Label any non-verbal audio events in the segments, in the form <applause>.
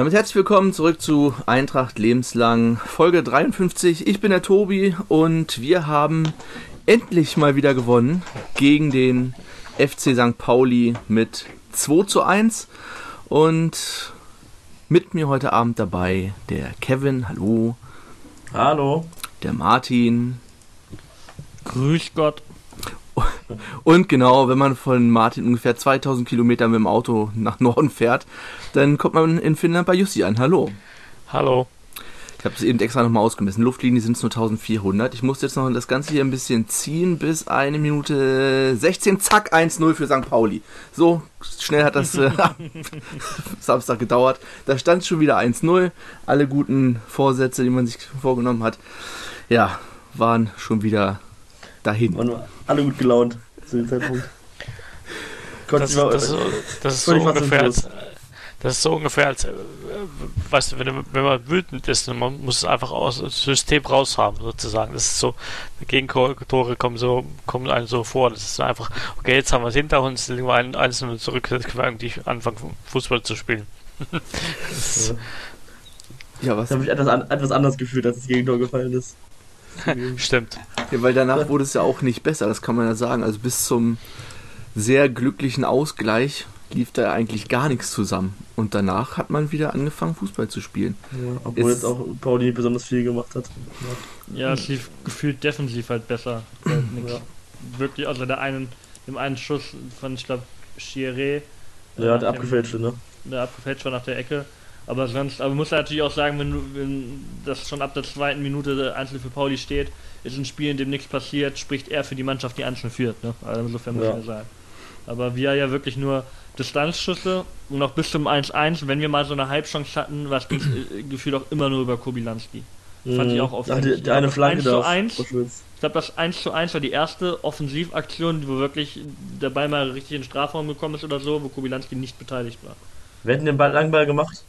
Damit herzlich willkommen zurück zu Eintracht Lebenslang, Folge 53. Ich bin der Tobi und wir haben endlich mal wieder gewonnen gegen den FC St. Pauli mit 2 zu 1. Und mit mir heute Abend dabei der Kevin, hallo. Hallo. Der Martin. Grüß Gott. Und genau, wenn man von Martin ungefähr 2000 Kilometer mit dem Auto nach Norden fährt, dann kommt man in Finnland bei Jussi an. Hallo. Hallo. Ich habe es eben extra nochmal ausgemessen. Luftlinie sind es nur 1400. Ich muss jetzt noch das Ganze hier ein bisschen ziehen bis eine Minute 16. Zack, 1-0 für St. Pauli. So schnell hat das äh, <laughs> Samstag gedauert. Da stand schon wieder 1-0. Alle guten Vorsätze, die man sich vorgenommen hat, ja, waren schon wieder dahin. Und alle gut gelaunt zu dem Zeitpunkt. Das, das, das, das ist so ungefähr als, das ist so ungefähr als, äh, weißt du, wenn, wenn man wütend ist, man muss es einfach aus dem System raushaben, sozusagen. Das ist so, Gegentore kommen so, kommen einem so vor. Das ist einfach, okay, jetzt haben wir es hinter uns, legen wir einen einzelnen zurück, jetzt können wir eigentlich anfangen, Fußball zu spielen. <laughs> ja, was? Da habe ich etwas, an, etwas anders gefühlt, als das Gegentor gefallen ist. <laughs> Stimmt. Ja, weil danach wurde es ja auch nicht besser, das kann man ja sagen. Also bis zum sehr glücklichen Ausgleich lief da eigentlich gar nichts zusammen. Und danach hat man wieder angefangen, Fußball zu spielen. Ja, obwohl es jetzt auch Pauli nicht besonders viel gemacht hat. Ja, ja es lief gefühlt defensiv halt besser. Halt ja. Wirklich, außer der einen, dem einen Schuss von, ich glaube, Chiré. Ja, der abgefälscht, ne? Der abgefälscht war nach der Ecke. Aber sonst, aber muss natürlich auch sagen, wenn, du, wenn das schon ab der zweiten Minute einzeln für Pauli steht, ist ein Spiel, in dem nichts passiert, spricht er für die Mannschaft, die einzeln führt. Ne? Also insofern muss ja. man sagen. Aber wir ja wirklich nur Distanzschüsse und noch bis zum 1-1, wenn wir mal so eine Halbchance hatten, was äh, gefühlt auch immer nur über Kobilanski. Mhm. Fand ich auch auffällig. Die, die eine Flanke 1 zu 1, Ich glaube, das 1 zu 1 war die erste Offensivaktion, wo wirklich der Ball mal richtig in den Strafraum gekommen ist oder so, wo Kobilanski nicht beteiligt war. Wer hat den Ball Langball gemacht?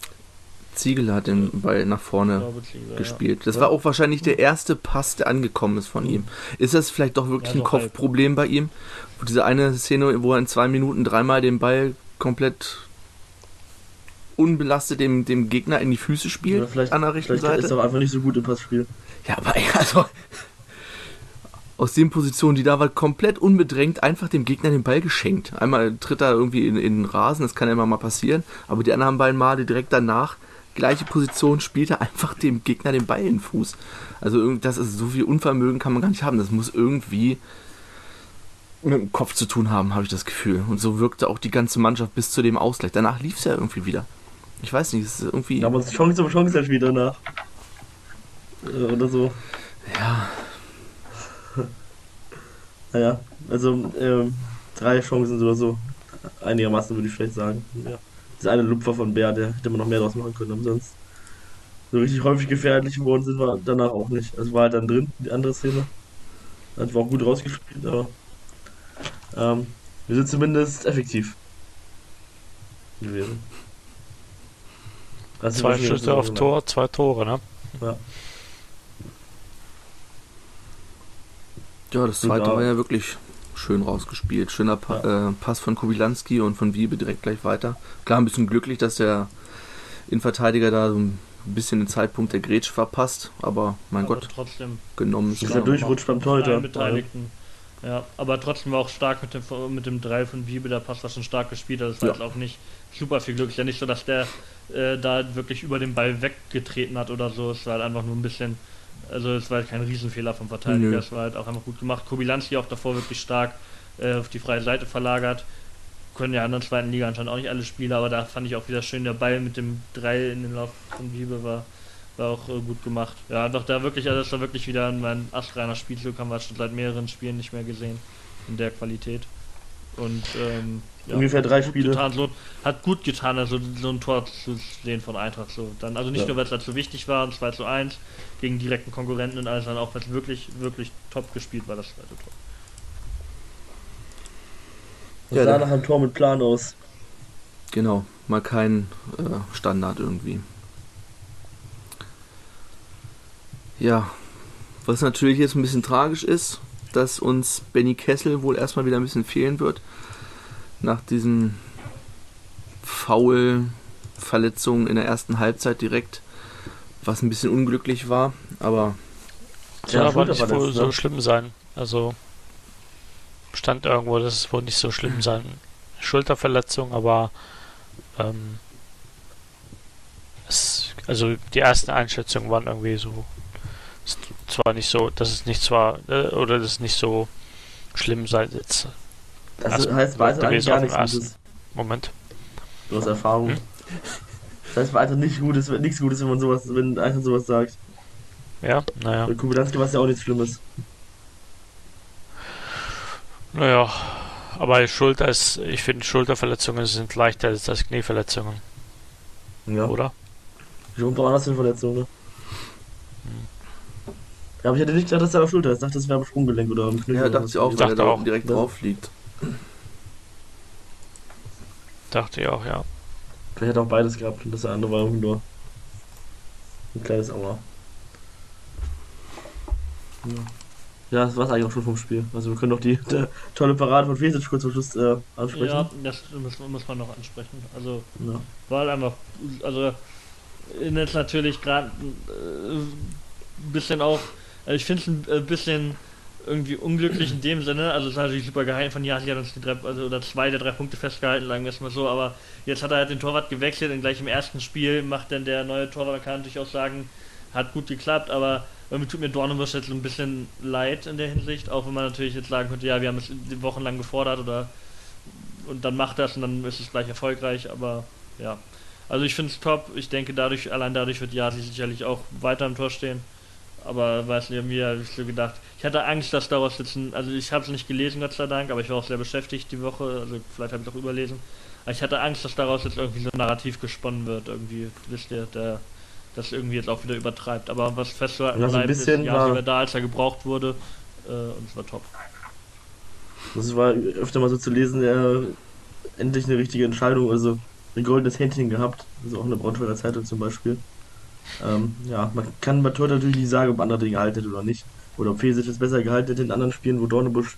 Ziegel hat den Ball nach vorne Ziegler, gespielt. Das war auch wahrscheinlich der erste Pass, der angekommen ist von ihm. Ist das vielleicht doch wirklich ja, ein Kopfproblem bei ihm? Diese eine Szene, wo er in zwei Minuten dreimal den Ball komplett unbelastet dem, dem Gegner in die Füße spielt ja, vielleicht, an der rechten vielleicht Seite. ist er einfach nicht so gut im Passspiel. Ja, aber also aus den Positionen, die da war, komplett unbedrängt einfach dem Gegner den Ball geschenkt. Einmal tritt er irgendwie in, in den Rasen, das kann ja immer mal passieren, aber die anderen beiden Male direkt danach gleiche Position spielt er einfach dem Gegner den Ball in den Fuß. Also das ist so viel Unvermögen kann man gar nicht haben. Das muss irgendwie mit dem Kopf zu tun haben, habe ich das Gefühl. Und so wirkte auch die ganze Mannschaft bis zu dem Ausgleich. Danach lief es ja irgendwie wieder. Ich weiß nicht, es ist irgendwie. Ja, aber es ist Chance um Chance halt wieder nach. Oder so. Ja. <laughs> naja, also ähm, drei Chancen oder so. Einigermaßen würde ich vielleicht sagen. Ja das eine Lupfer von Bär, der hätte man noch mehr draus machen können, aber sonst so richtig häufig gefährlich geworden sind wir danach auch nicht. Also war halt dann drin, die andere Szene. Hat war auch gut rausgespielt, aber ähm, wir sind zumindest effektiv gewesen. Also zwei Schüsse auf Tor, zwei Tore, ne? Ja. Ja, das zweite war ja wirklich schön rausgespielt. Schöner pa ja. äh, Pass von Kubilanski und von Wiebe direkt gleich weiter. Klar, ein bisschen glücklich, dass der Innenverteidiger da so ein bisschen den Zeitpunkt der Grätsch verpasst, aber mein aber Gott, trotzdem genommen ist er durchrutscht beim Torhüter. Beteiligten. Ja, aber trotzdem war auch stark mit dem, mit dem Dreieck von Wiebe, der Pass war schon stark gespielt, das war ja. jetzt auch nicht super viel Glück. Ist ja nicht so, dass der äh, da wirklich über den Ball weggetreten hat oder so, es war halt einfach nur ein bisschen also es war halt kein Riesenfehler vom Verteidiger, es war halt auch einfach gut gemacht. Kobilanski auch davor wirklich stark äh, auf die freie Seite verlagert. Können ja in der zweiten Liga anscheinend auch nicht alle Spieler, aber da fand ich auch wieder schön, der Ball mit dem 3 in den Lauf von Wiebe war, war auch äh, gut gemacht. Ja, doch da wirklich, also das war wirklich wieder mein astreiner Spielzug, haben wir schon seit mehreren Spielen nicht mehr gesehen in der Qualität. Und ähm, ja, ungefähr drei Spiele. Getan, so, hat gut getan, also so ein Tor zu sehen von Eintracht. So. Dann, also nicht ja. nur, weil es dazu wichtig war, 2 zu 1 gegen direkten Konkurrenten und alles, sondern auch, weil es wirklich, wirklich top gespielt war, das zweite Tor. Das ja, sah nach einem Tor mit Plan aus. Genau, mal kein äh, Standard irgendwie. Ja, was natürlich jetzt ein bisschen tragisch ist, dass uns Benny Kessel wohl erstmal wieder ein bisschen fehlen wird. Nach diesem Foul Verletzung in der ersten Halbzeit direkt, was ein bisschen unglücklich war, aber. Ja, aber nicht wohl so ne? schlimm sein. Also stand irgendwo, dass es wohl nicht so schlimm <clears throat> sein. Schulterverletzung, aber ähm, es, also die ersten Einschätzungen waren irgendwie so zwar nicht so, dass es nicht zwar äh, oder das nicht so schlimm sei jetzt. Das also, heißt weiter eigentlich gar nichts Gutes. Moment. Du hast Erfahrung. Hm? Das heißt weiter nicht Gutes, nichts Gutes, wenn man sowas, wenn einer sowas sagt. Ja, naja. Bei Kubilanski war es ja auch nichts Schlimmes. Naja, aber Schulter ist, ich finde Schulterverletzungen sind leichter als, Knieverletzungen. Ja. Oder? Schon bei anderen Verletzungen, ne? Aber ich hätte nicht gedacht, dass er auf Schulter ist. Ich dachte, das wäre am Sprunggelenk oder am Knie. Ja, dachte ich auch, weil er da auch direkt ja. drauf liegt. Dachte ich auch, ja. Vielleicht hätte auch beides gehabt und das andere war nur ein kleines Aua. Ja. Ja, das war es eigentlich auch schon vom Spiel. Also wir können noch die, die tolle Parade von Fesic kurz zum Schluss äh, ansprechen. Ja, das muss, muss, man noch ansprechen. Also ja. war halt einfach, also jetzt natürlich gerade äh, ein bisschen auch, also ich finde es ein äh, bisschen irgendwie unglücklich in dem Sinne, also es ist natürlich super geheim von Yasi hat uns die drei, also oder zwei der drei Punkte festgehalten, sagen wir es mal so, aber jetzt hat er halt den Torwart gewechselt. Und gleich im ersten Spiel macht dann der neue Torwart, kann natürlich auch sagen, hat gut geklappt, aber irgendwie tut mir Dornenbusch jetzt ein bisschen leid in der Hinsicht, auch wenn man natürlich jetzt sagen könnte, ja, wir haben es wochenlang gefordert oder und dann macht das und dann ist es gleich erfolgreich, aber ja. Also ich finde es top. Ich denke, dadurch, allein dadurch wird Yasi sicherlich auch weiter im Tor stehen. Aber weiß nicht, mir habe ich so gedacht. Ich hatte Angst, dass daraus jetzt ein, also ich habe es nicht gelesen, Gott sei Dank, aber ich war auch sehr beschäftigt die Woche, also vielleicht habe ich auch überlesen. Aber ich hatte Angst, dass daraus jetzt irgendwie so ein Narrativ gesponnen wird, irgendwie, wisst ihr, der das irgendwie jetzt auch wieder übertreibt. Aber was festzuhalten ja, so bleibt, ist, ja, war da, als er gebraucht wurde äh, und es war top. Das war öfter mal so zu lesen, ja, endlich eine richtige Entscheidung, also ein goldenes Händchen gehabt, also auch in der Braunschweiger Zeitung zum Beispiel. Ähm, ja, man kann bei Tor natürlich nicht sagen, ob andere den gehalten hätte oder nicht. Oder ob Fesic es besser gehalten hätte in anderen Spielen, wo Dornebusch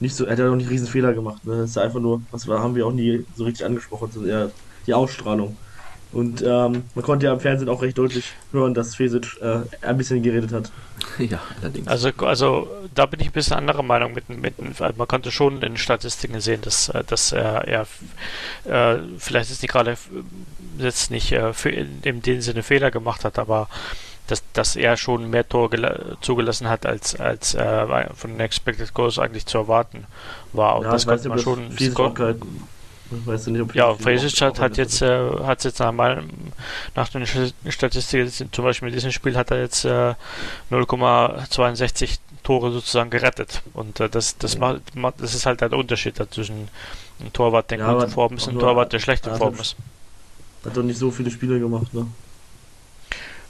nicht so, er hat ja auch nicht riesen Fehler gemacht. Ne? Das ist ja einfach nur, was wir, haben wir auch nie so richtig angesprochen, sondern eher die Ausstrahlung. Und ähm, man konnte ja im Fernsehen auch recht deutlich hören, dass Fesic äh, ein bisschen geredet hat. <laughs> Ja, allerdings. Also, also da bin ich ein bisschen anderer Meinung mit, mit man konnte schon in den Statistiken sehen, dass, äh, dass er, er äh, vielleicht ist nicht gerade jetzt nicht äh, für, in dem Sinne Fehler gemacht hat, aber dass, dass er schon mehr Tor zugelassen hat, als, als äh, von den Expected Goals eigentlich zu erwarten war. Und ja, das konnte man schon. Weißt du nicht, ja, Fresic hat, hat jetzt, äh, hat jetzt nach, mal, nach den Statistiken, zum Beispiel in diesem Spiel hat er jetzt äh, 0,62 Tore sozusagen gerettet. Und äh, das, das, ja. macht, das ist halt der Unterschied zwischen einem Torwart, der ja, gut in Form ist, und einem Torwart, der schlecht in Form ist. Hat doch nicht so viele Spiele gemacht, ne?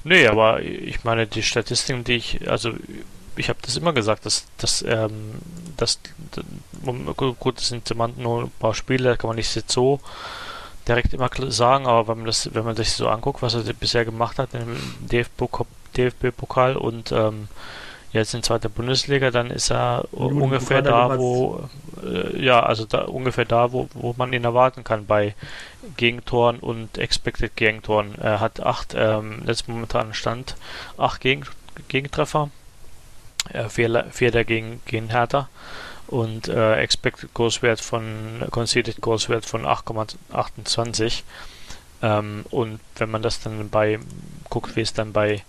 Nee, aber ich meine, die Statistiken, die ich, also ich habe das immer gesagt, dass, dass, ähm, dass, gut, das sind nur ein paar Spiele, kann man nicht so direkt immer sagen, aber wenn man das, wenn man sich so anguckt, was er bisher gemacht hat im DFB-Pokal und ähm, jetzt in zweiter Bundesliga, dann ist er Nun, ungefähr da, wo äh, ja, also da ungefähr da, wo, wo man ihn erwarten kann bei Gegentoren und Expected Gegentoren. Er hat acht, ähm, jetzt momentan Stand, acht Gegen Gegentreffer. Äh, vier, vier dagegen gegen Hertha. Und äh, Expected Goals Wert von Conceded Goals Wert von 8,28 ähm, und wenn man das dann bei guckt, wie es dann bei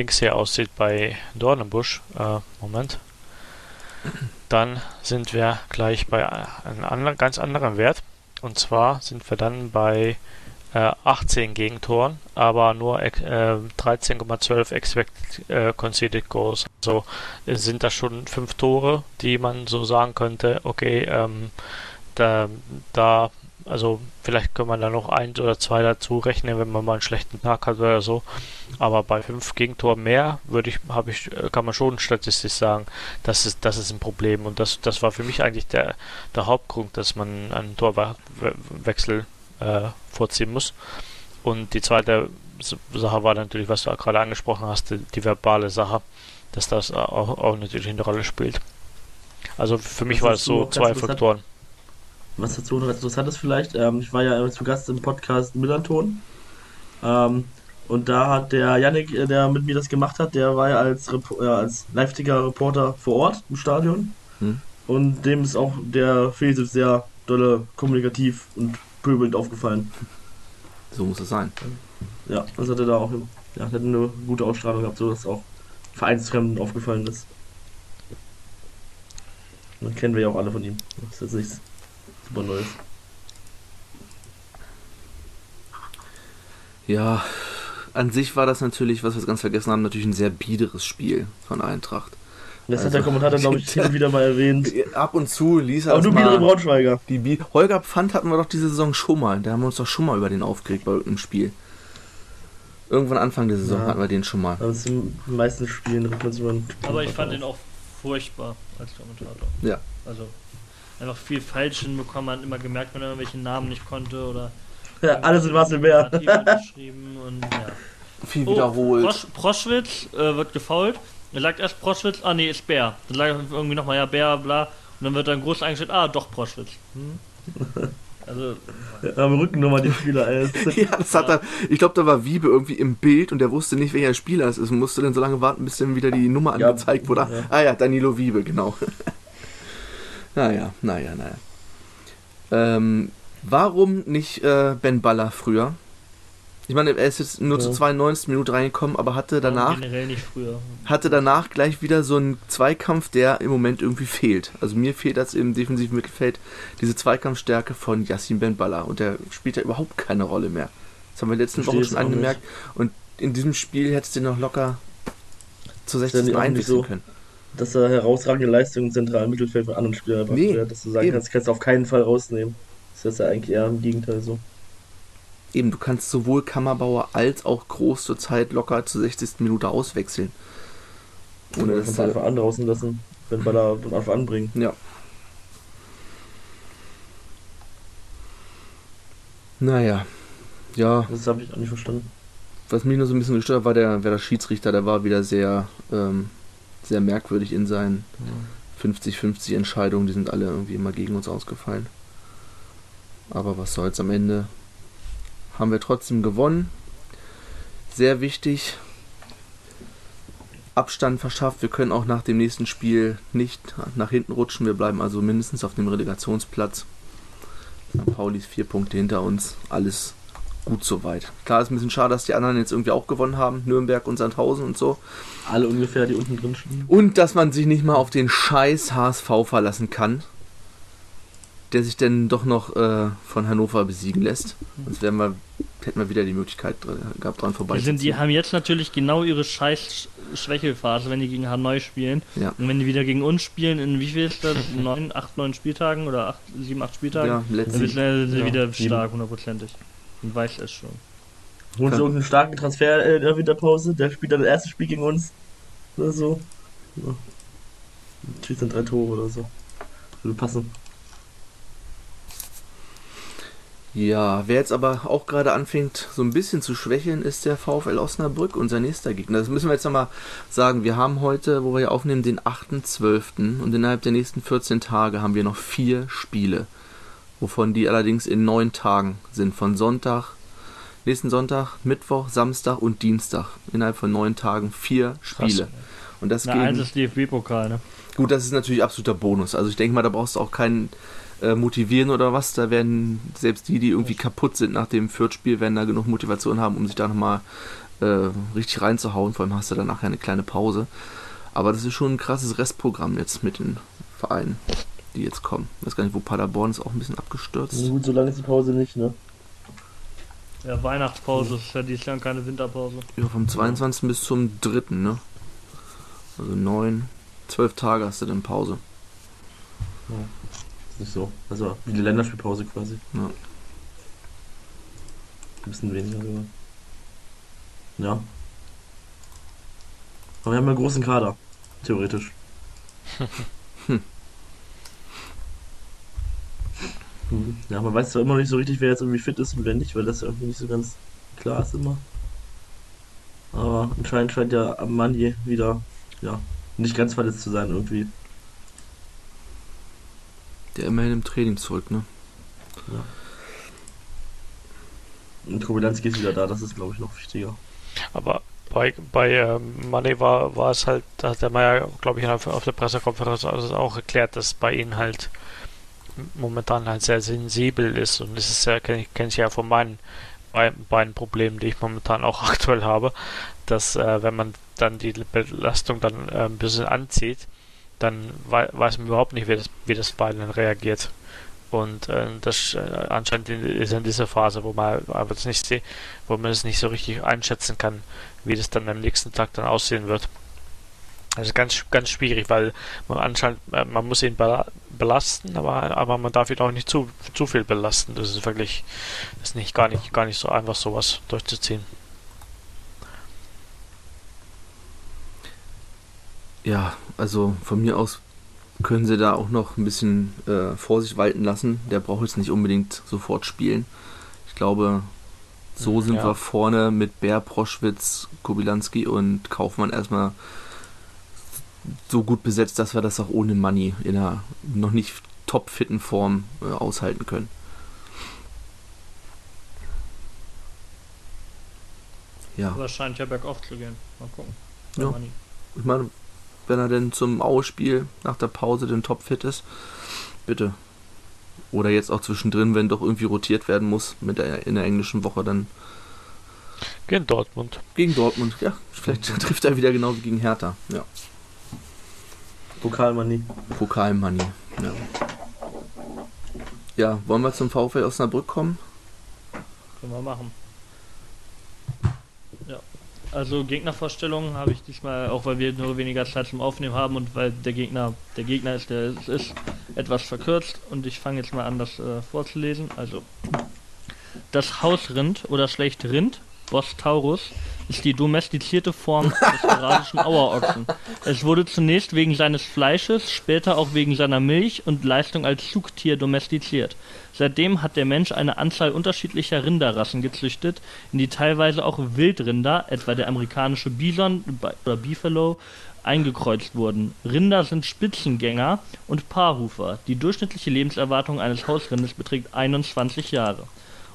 Dings hier aussieht bei Dornenbusch, äh, Moment, dann sind wir gleich bei einem anderen, ganz anderen Wert und zwar sind wir dann bei äh, 18 Gegentoren, aber nur äh, 13,12 Expected äh, Conceded Goals. Also sind das schon fünf Tore, die man so sagen könnte, okay, ähm, da, da, also vielleicht kann man da noch eins oder zwei dazu rechnen, wenn man mal einen schlechten Tag hat oder so. Aber bei fünf Gegentoren mehr würde ich, habe ich, kann man schon statistisch sagen, das ist, das ist ein Problem. Und das, das war für mich eigentlich der, der Hauptgrund, dass man einen Torwechsel äh, vorziehen muss. Und die zweite Sache war natürlich, was du gerade angesprochen hast, die, die verbale Sache, dass das auch, auch, natürlich eine Rolle spielt. Also für mich war es so zwei Faktoren. Was dazu noch interessant ist vielleicht, ähm, ich war ja zu Gast im Podcast Millanton. Ähm, und da hat der Yannick, äh, der mit mir das gemacht hat, der war ja als, Repo äh, als Live-Ticker-Reporter vor Ort im Stadion. Hm. Und dem ist auch der Felix sehr dolle kommunikativ und pöbelnd aufgefallen. So muss es sein. Ja, das hat er da auch, ja, hat eine gute Ausstrahlung gehabt, so dass auch Vereinsfremden aufgefallen ist. Dann kennen wir ja auch alle von ihm. Das ist jetzt nichts super Neues. Ja, an sich war das natürlich, was wir ganz vergessen haben, natürlich ein sehr biederes Spiel von Eintracht. Das hat der Also- Kommentator, glaube ich, <laughs> hin wieder mal erwähnt. Ab und zu ließ er Aber mal- biedere Braunschweiger. Die Bi Holger Pfand hatten wir doch diese Saison schon mal. Da haben wir uns doch schon mal über den aufgeregt bei irgendeinem Spiel. Irgendwann Anfang der Saison Ja. hatten wir den schon mal. Aber in den meisten Spielen regt man sich über den Aber ich fand ihn auch furchtbar als Kommentator. Ja. Also einfach viel falsch hinbekommen, man hat immer gemerkt, wenn er irgendwelche Namen nicht konnte oder Ja, alles in Bär. Alternative geschrieben und ja. Viel Oh, wiederholt. Prosch, Proschwitz äh, wird gefault. Er sagt erst Proschwitz, ah nee, ist Bär. Dann sagt er irgendwie nochmal, ja, Bär, bla. Und dann wird dann groß eingestellt, ah, doch Proschwitz. Hm? <laughs> Also, Ja, am Rücken nochmal die Spieler. ey. <laughs> Ja, das hat er. Ich glaube, da war Wiebe irgendwie im Bild und der wusste nicht, welcher Spieler es ist und musste dann so lange warten, bis dann wieder die Nummer Ja, angezeigt wurde. ja. Ah ja, Danilo Wiebe, genau. <laughs> naja, naja, naja. Ähm, warum nicht äh, Ben Baller früher? Ich meine, er ist jetzt nur Ja. zur 92. Minute reingekommen, aber hatte danach generell nicht früher. hatte danach gleich wieder so einen Zweikampf, der im Moment irgendwie fehlt. Also mir fehlt das im defensiven Mittelfeld diese Zweikampfstärke von Yassin Benballa und der spielt ja überhaupt keine Rolle mehr. Das haben wir letzten Verstehe Woche schon angemerkt und in diesem Spiel hättest du noch locker zur ja 60. nicht auch nicht einwechseln so. können. Dass er herausragende Leistungen im zentralen Mittelfeld von anderen Spielern erbracht Nee, wird, dass du sagen eben. kannst, kannst du auf keinen Fall rausnehmen. Das ist ja eigentlich eher im Gegenteil so. Eben, du kannst sowohl Kammerbauer als auch Groß zur Zeit locker zur 60. Minute auswechseln. Ohne Oder dass von Anfang an draußen lassen, wenn Baller von Anfang an bringen. Ja. Naja. Ja, Das habe ich auch nicht verstanden. was mich nur so ein bisschen gestört hat, war der, war der Schiedsrichter, der war wieder sehr, ähm, sehr merkwürdig in seinen 50-50 Entscheidungen. Die sind alle irgendwie immer gegen uns ausgefallen. Aber was soll's am Ende? Haben wir trotzdem gewonnen. Sehr wichtig. Abstand verschafft. Wir können auch nach dem nächsten Spiel nicht nach hinten rutschen. Wir bleiben also mindestens auf dem Relegationsplatz. St. Pauli ist vier Punkte hinter uns. Alles gut soweit. Klar ist ein bisschen schade, dass die anderen jetzt irgendwie auch gewonnen haben. Nürnberg und Sandhausen und so. Alle ungefähr, die unten drin stehen. Und dass man sich nicht mal auf den scheiß HSV verlassen kann. Der sich dann doch noch äh, von Hannover besiegen lässt. Sonst wären wir, hätten wir wieder die Möglichkeit gehabt, dran vorbei Die, sind, die haben jetzt natürlich genau ihre scheiß Schwächelphase, wenn die gegen Hanoi spielen. Ja. Und wenn die wieder gegen uns spielen, in wie viel ist das? Neun, acht, neun Spieltagen oder acht, sieben, acht Spieltagen? Ja, Dann letztlich. sind sie sind sie Ja, wieder stark, hundertprozentig. Und weiß es schon. Holen sie irgendeinen starken Transfer in der Winterpause, der spielt dann das erste Spiel gegen uns. Oder so. Ja. Schießt dann drei Tore oder so. Würde passen. Ja, wer jetzt aber auch gerade anfängt, so ein bisschen zu schwächeln, ist der VfL Osnabrück, unser nächster Gegner. Das müssen wir jetzt nochmal sagen. Wir haben heute, wo wir aufnehmen, den 8.12. und innerhalb der nächsten 14 Tage haben wir noch vier Spiele, wovon die allerdings in neun Tagen sind. Von Sonntag, nächsten Sonntag, Mittwoch, Samstag und Dienstag. Innerhalb von neun Tagen vier Spiele. Und das Na, gegen, eins ist DFB-Pokal, ne? Gut, das ist natürlich absoluter Bonus. Also ich denke mal, da brauchst du auch keinen äh, motivieren oder was. Da werden selbst die, die irgendwie kaputt sind nach dem Fürth-Spiel, werden da genug Motivation haben, um sich da nochmal äh, richtig reinzuhauen. Vor allem hast du dann nachher eine kleine Pause. Aber das ist schon ein krasses Restprogramm jetzt mit den Vereinen, die jetzt kommen. Ich weiß gar nicht, wo Paderborn ist auch ein bisschen abgestürzt. Gut, so lange ist die Pause nicht, ne? Ja, Weihnachtspause, ist ja dieses Jahr keine Winterpause. Ja, vom 22. bis zum 3. Ne? Also neun, zwölf Tage hast du dann Pause. Ist nicht so. Also wie die Länderspielpause quasi. Ja. Ein bisschen weniger sogar. Ja. Aber wir haben einen großen Kader. Theoretisch. <laughs> <laughs> Hm. Ja, man weiß zwar immer noch nicht so richtig, wer jetzt irgendwie fit ist und wer nicht, weil das irgendwie nicht so ganz klar ist immer. Aber anscheinend scheint ja Amani wieder, ja, nicht ganz verletzt zu sein irgendwie. Der immerhin im Training zurück, ne? Ja. Und Kobylanski ist wieder da, das ist glaube ich noch wichtiger. Aber bei, bei äh, Money war, war es halt, da hat der Meier, glaube ich, auf, auf der Pressekonferenz also auch erklärt, dass bei ihnen halt momentan halt sehr sensibel ist und das ist ja, kenne ich, kenn ich ja von meinen beiden Problemen, die ich momentan auch <laughs> aktuell habe, dass äh, wenn man dann die Belastung dann äh, ein bisschen anzieht, dann wei weiß man überhaupt nicht, wie das, wie das Bein dann reagiert. Und äh, das äh, anscheinend ist in dieser Phase, wo man aber das nicht sieht, wo man es nicht so richtig einschätzen kann, wie das dann am nächsten Tag dann aussehen wird. Also ganz, ganz schwierig, weil man anscheinend, äh, man muss ihn belasten, aber, aber man darf ihn auch nicht zu, zu viel belasten. Das ist wirklich, das ist nicht gar nicht, gar nicht so einfach, sowas durchzuziehen. Ja, also von mir aus können sie da auch noch ein bisschen äh, Vorsicht walten lassen. Der braucht jetzt nicht unbedingt sofort spielen. Ich glaube, so mhm, sind ja. wir vorne mit Bär, Proschwitz, Kobilanski und Kaufmann erstmal so gut besetzt, dass wir das auch ohne Money in einer noch nicht topfitten Form äh, aushalten können. Ja. Wahrscheinlich ja bergauf zu gehen. Mal gucken. Ja. Ich meine, wenn er denn zum Ausspiel nach der Pause den topfit ist, bitte. Oder jetzt auch zwischendrin, wenn doch irgendwie rotiert werden muss mit der, in der englischen Woche, dann. Gegen Dortmund. Gegen Dortmund, ja. Vielleicht <laughs> trifft er wieder genau wie gegen Hertha, ja. Pokalmoney. Pokalmoney, ja. Ja, wollen wir zum VfL Osnabrück kommen? Können wir machen. Also Gegnervorstellungen habe ich diesmal, auch weil wir nur weniger Zeit zum Aufnehmen haben und weil der Gegner der Gegner ist, der es ist, etwas verkürzt und ich fange jetzt mal an, das äh, vorzulesen. Also das Hausrind oder schlechte Rind Bos taurus ist die domestizierte Form des eurasischen Auerochsen. Es wurde zunächst wegen seines Fleisches, später auch wegen seiner Milch und Leistung als Zugtier domestiziert. Seitdem hat der Mensch eine Anzahl unterschiedlicher Rinderrassen gezüchtet, in die teilweise auch Wildrinder, etwa der amerikanische Bison oder Beefalo, eingekreuzt wurden. Rinder sind Spitzengänger und Paarhufer. Die durchschnittliche Lebenserwartung eines Hausrindes beträgt 21 Jahre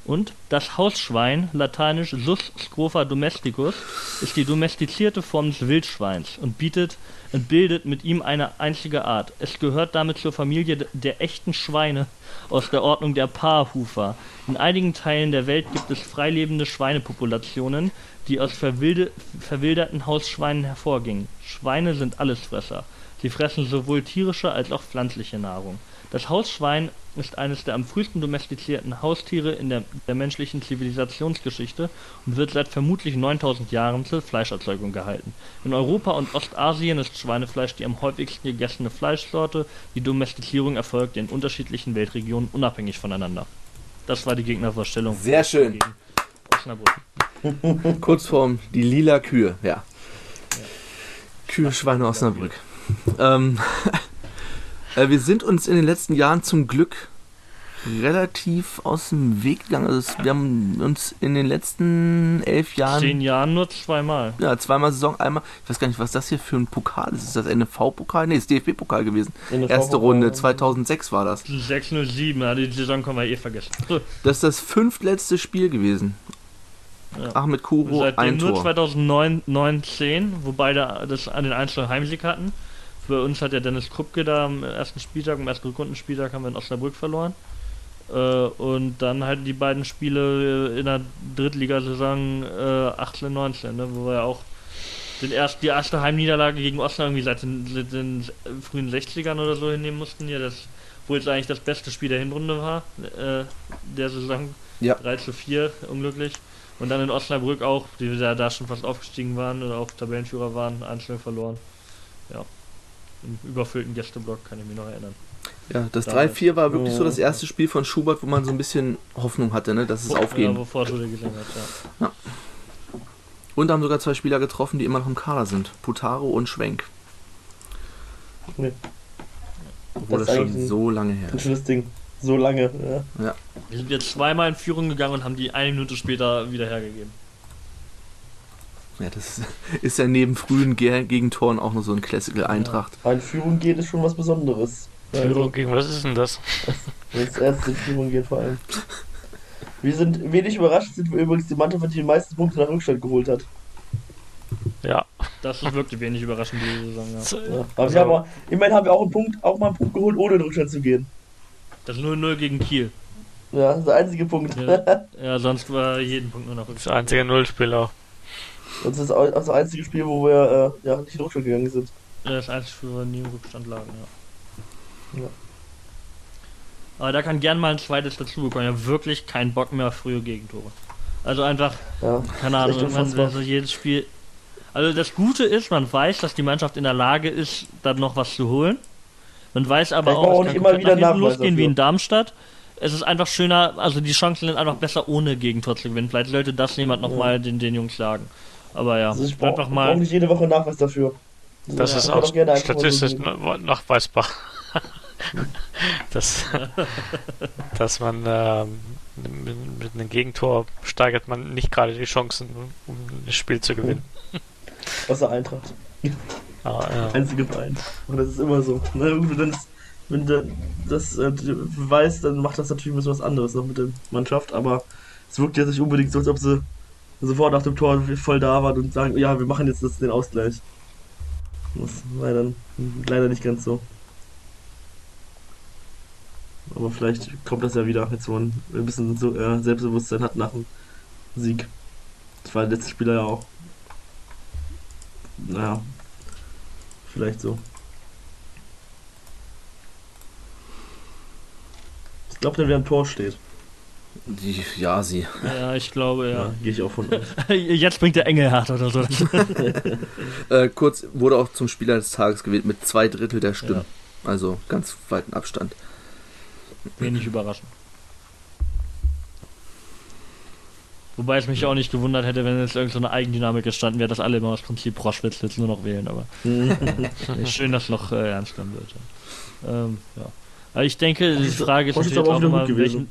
und das Hausschwein (lateinisch Sus scrofa domesticus) ist die domestizierte Form des Wildschweins und bietet und bildet mit ihm eine einzige Art. Es gehört damit zur Familie der Echten Schweine aus der Ordnung der Paarhufer. In einigen Teilen der Welt gibt es freilebende Schweinepopulationen, die aus verwilderten Hausschweinen hervorgingen. Schweine sind Allesfresser. Sie fressen sowohl tierische als auch pflanzliche Nahrung das Hausschwein ist eines der am frühesten domestizierten Haustiere in der, menschlichen Zivilisationsgeschichte und wird seit vermutlich 9000 Jahren zur Fleischerzeugung gehalten. In Europa und Ostasien ist Schweinefleisch die am häufigsten gegessene Fleischsorte, die Domestizierung erfolgt in unterschiedlichen Weltregionen unabhängig voneinander. Das war die Gegnervorstellung. Sehr schön. <laughs> Kurzform, die lila Kühe, ja. ja. Kühe, Schweine Osnabrück. Ähm, <laughs> Äh, wir sind uns in den letzten Jahren zum Glück relativ aus dem Weg gegangen. Also wir haben uns in den letzten elf Jahren. Zehn Jahren nur zweimal. Ja, zweimal Saison, einmal. Ich weiß gar nicht, was das hier für ein Pokal ist. Ist das NFV-Pokal? Nee, ist DFB-Pokal gewesen. NFV Erste Runde, 2006 war das. 607, ja, die Saison können wir eh vergessen. Das ist das fünftletzte Spiel gewesen. Ja. Ahmed Kuro, Seitdem ein nur 2009, 9, 10, wobei da das an den einzelnen Heimsieg hatten. Für uns hat ja Dennis Krupke da am ersten Spieltag, am ersten Rundenspieltag haben wir in Osnabrück verloren. Äh, und dann halt die beiden Spiele in der Drittligasaison äh, 18, 19, ne, wo wir ja auch den erst, die erste Heimniederlage gegen Osnabrück irgendwie seit den, seit den, frühen 60ern oder so hinnehmen mussten. Ja, das, wo jetzt eigentlich das beste Spiel der Hinrunde war, äh, der Saison. Ja. 3 zu 4, unglücklich. Und dann in Osnabrück auch, die ja da schon fast aufgestiegen waren oder auch Tabellenführer waren, einzeln verloren. Ja im überfüllten Gästeblock, kann ich mich noch erinnern. Ja, das 3-4 war wirklich so das erste Spiel von Schubert, wo man so ein bisschen Hoffnung hatte, ne, dass es Vor, aufgehen. Ja, bevor Schule gesehen hat, ja. ja. Und haben sogar zwei Spieler getroffen, die immer noch im Kader sind. Putaro und Schwenk. Nee. Obwohl das, das schon so lange her ist. Ein schönes Ding. So lange, ja. ja. Wir sind jetzt zweimal in Führung gegangen und haben die eine Minute später wieder hergegeben. Ja, das ist ja neben frühen Gegentoren auch nur so ein Classical Eintracht. Ja, in Führung geht ist schon was Besonderes. Führung gegen was ist denn das? Wenn es erst in Führung geht vor allem. Wir sind wenig überrascht, sind wir übrigens die Mannschaft, die die meisten Punkte nach Rückstand geholt hat. Ja. Das ist wirklich wenig überraschend diese Saison, ja. <laughs> So, Ja. Aber also, wir haben auch, immerhin haben wir auch einen Punkt, auch mal einen Punkt geholt, ohne in Rückstand zu gehen. Das 0-0 gegen Kiel. Ja, das ist der einzige Punkt. Ja, <laughs> ja sonst war jeden Punkt nur noch das einzige Nullspiel auch. Das ist das einzige Spiel, wo wir äh, ja, nicht in Rückstand gegangen sind. Ja, Das einzige Spiel, wo wir nie im Rückstand lagen, ja. Ja. Aber da kann gern mal ein zweites dazu bekommen. Ich habe wirklich keinen Bock mehr auf frühe Gegentore. Also einfach, Ja. keine Ahnung, irgendwann also jedes Spiel. Also das Gute ist, man weiß, dass die Mannschaft in der Lage ist, dann noch was zu holen. Man weiß aber braucht auch, es nicht kann immer wieder nach hinten losgehen wie in Darmstadt. Es ist einfach schöner, also die Chancen sind einfach besser ohne Gegentor zu gewinnen. Vielleicht sollte das jemand nochmal den, den Jungs sagen. Aber ja, Also ich brauche brauch mal. nicht jede Woche Nachweis dafür. Das Ja, ist auch statistisch nachweisbar. <laughs> dass, dass man ähm, mit, mit einem Gegentor steigert man nicht gerade die Chancen, um das Spiel zu gewinnen. <laughs> Außer Eintracht. Ah, ja. Einzige Verein. Und das ist immer so. Na gut, wenn das, wenn du das äh, weißt, dann macht das natürlich ein bisschen was anderes noch mit der Mannschaft, aber es wirkt ja nicht unbedingt so, als ob sie sofort nach dem Tor voll da waren und sagen, ja, wir machen jetzt das, den Ausgleich. Das war dann leider nicht ganz so. Aber vielleicht kommt das ja wieder, jetzt wo man ein bisschen so, äh, Selbstbewusstsein hat nach dem Sieg. Das war der letzte Spieler ja auch. Naja, vielleicht so. Ich glaube, der wer am Tor steht. Die, ja, sie. Ja, ich glaube, Ja, ja. gehe ich auch von aus. <laughs> Jetzt bringt der Engelhardt oder so. <laughs> Äh, kurz wurde auch zum Spieler des Tages gewählt mit zwei Drittel der Stimmen. Also ganz weiten Abstand. Wenig überraschend. Wobei es mich auch nicht gewundert hätte, wenn jetzt irgendeine so eine Eigendynamik gestanden wäre, dass alle immer aus Prinzip Proschwitz jetzt nur noch wählen, aber <laughs> schön, dass noch äh, ernst genommen wird. Ja. Ähm, ja. Aber ich denke, die Frage ist ist natürlich auch immer, gut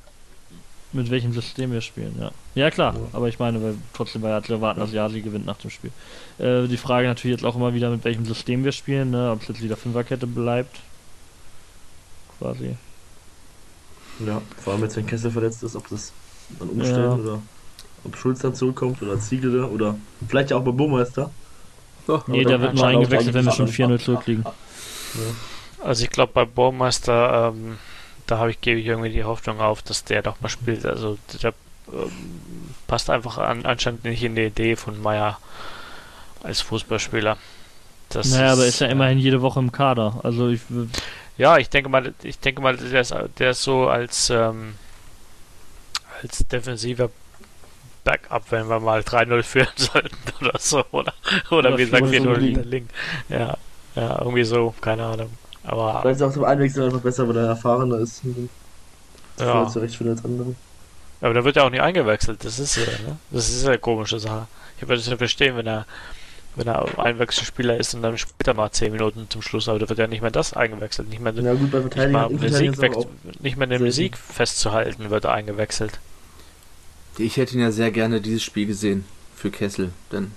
mit welchem, System wir spielen, ja. Ja klar, Ja. aber ich meine, weil trotzdem war ja zu erwarten, dass Jasi gewinnt nach dem Spiel. Äh, die Frage natürlich jetzt auch immer wieder, mit welchem System wir spielen, ne? ob es jetzt wieder Fünferkette bleibt. Quasi. Ja, vor allem jetzt, wenn Kessel verletzt ist, ob das dann umstellen Ja. oder ob Schulz dann zurückkommt oder Ziegele oder vielleicht ja auch beim Burmeister. Oh, Nee, der da wird nur eingewechselt, wenn wir schon eigentlich 4-0 zurückliegen. Also ich glaube bei Baumeister, ähm, da habe ich gebe ich irgendwie die Hoffnung auf, dass der doch mal spielt. Also der ähm, passt einfach an, anscheinend nicht in die Idee von Meier als Fußballspieler. Das Naja, aber ist ja immerhin jede Woche im Kader. Also ich Ja, ich denke mal, ich denke mal, der ist, der ist so als ähm, als defensiver Backup, wenn wir mal 3-0 führen <laughs> sollten oder so, oder, oder, Oder wie gesagt 4-0 4-0 liegen. liegen. Ja, ja, irgendwie so, keine Ahnung. Aber Vielleicht ist auch zum Einwechseln einfach besser, wenn er erfahrener ist. ja, Ja. zurecht für als andere. aber da wird er auch nicht eingewechselt. Das ist ja, ne? Das ist ja eine komische Sache. Ich würde das nicht verstehen, wenn er wenn er Einwechselspieler ist und dann spielt er mal 10 Minuten zum Schluss, aber da wird ja nicht mehr das eingewechselt, nicht mehr, nicht Ja gut, bei mal Verteidigern um Sieg, weg, nicht mehr den. Sieg festzuhalten, wird er eingewechselt. Ich hätte ihn ja sehr gerne dieses Spiel gesehen für Kessel, denn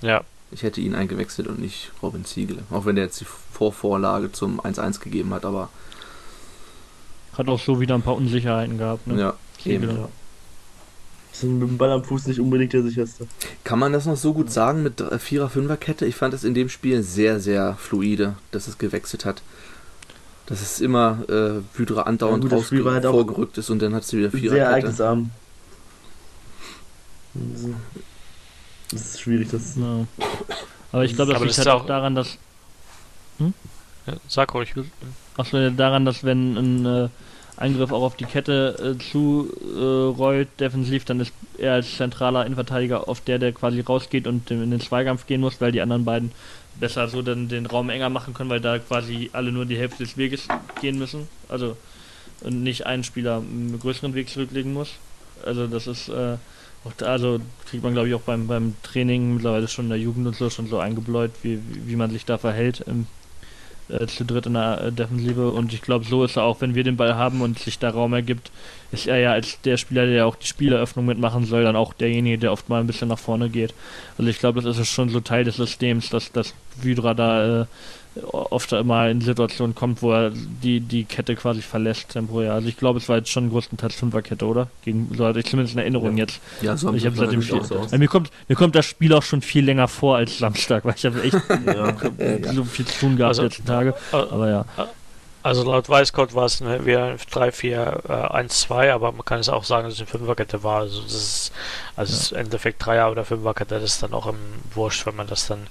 Ja, ich hätte ihn eingewechselt und nicht Robin Ziegele. Auch wenn der jetzt die Vorvorlage zum 1-1 gegeben hat, aber hat auch so wieder ein paar Unsicherheiten gehabt. Ne? ja, Ziegele. eben. Ja. Sind mit dem Ball am Fuß nicht unbedingt der sicherste. Kann man das noch so gut sagen mit äh, Vierer-Fünfer-Kette? Ich fand es in dem Spiel sehr, sehr fluide, dass es gewechselt hat. Dass es immer äh, Wydra andauernd Ja, gut, halt vorgerückt ist und dann hat sie wieder Sehr Viererkette. Das ist schwierig, das. Ja. Aber ich glaube, das liegt halt ist auch daran, dass ja sag ruhig. Achso, daran, dass wenn ein äh, Angriff auch auf die Kette äh, zu äh, rollt, defensiv, dann ist er als zentraler Innenverteidiger oft der, der quasi rausgeht und in den Zweikampf gehen muss, weil die anderen beiden besser so dann den Raum enger machen können, weil da quasi alle nur die Hälfte des Weges gehen müssen. Also und nicht ein Spieler einen größeren Weg zurücklegen muss. Also das ist äh, also kriegt man glaube ich auch beim, beim Training mittlerweile schon in der Jugend und so schon so eingebläut, wie, wie man sich da verhält im, äh, zu dritt in der äh, Defensive und ich glaube, so ist er auch, wenn wir den Ball haben und sich da Raum ergibt, ist er ja als der Spieler, der auch die Spieleröffnung mitmachen soll, dann auch derjenige, der oft mal ein bisschen nach vorne geht. Also ich glaube, das ist schon so Teil des Systems, dass, dass Vydra da äh, oft mal in Situationen kommt, wo er die, die Kette quasi verlässt temporär. Also ich glaube, es war jetzt schon größtenteils Fünferkette, oder? Gegen, so hatte ich zumindest in Erinnerung ja. jetzt. Ja, so ich habe seitdem Spiel. so aus. mir, kommt, mir kommt das Spiel auch schon viel länger vor als Samstag, weil ich habe echt <laughs> Ja. <laughs> so viel zu tun gehabt Also- die letzten Tage. Aber ja. Also laut Weißgott war es ne, wieder 3, 4, äh, 1, 2, aber man kann es auch sagen, dass es eine Fünferkette war. Also das ist also es ist im Endeffekt Dreier- oder Fünferkette, das ist dann auch im Wurscht, wenn man das dann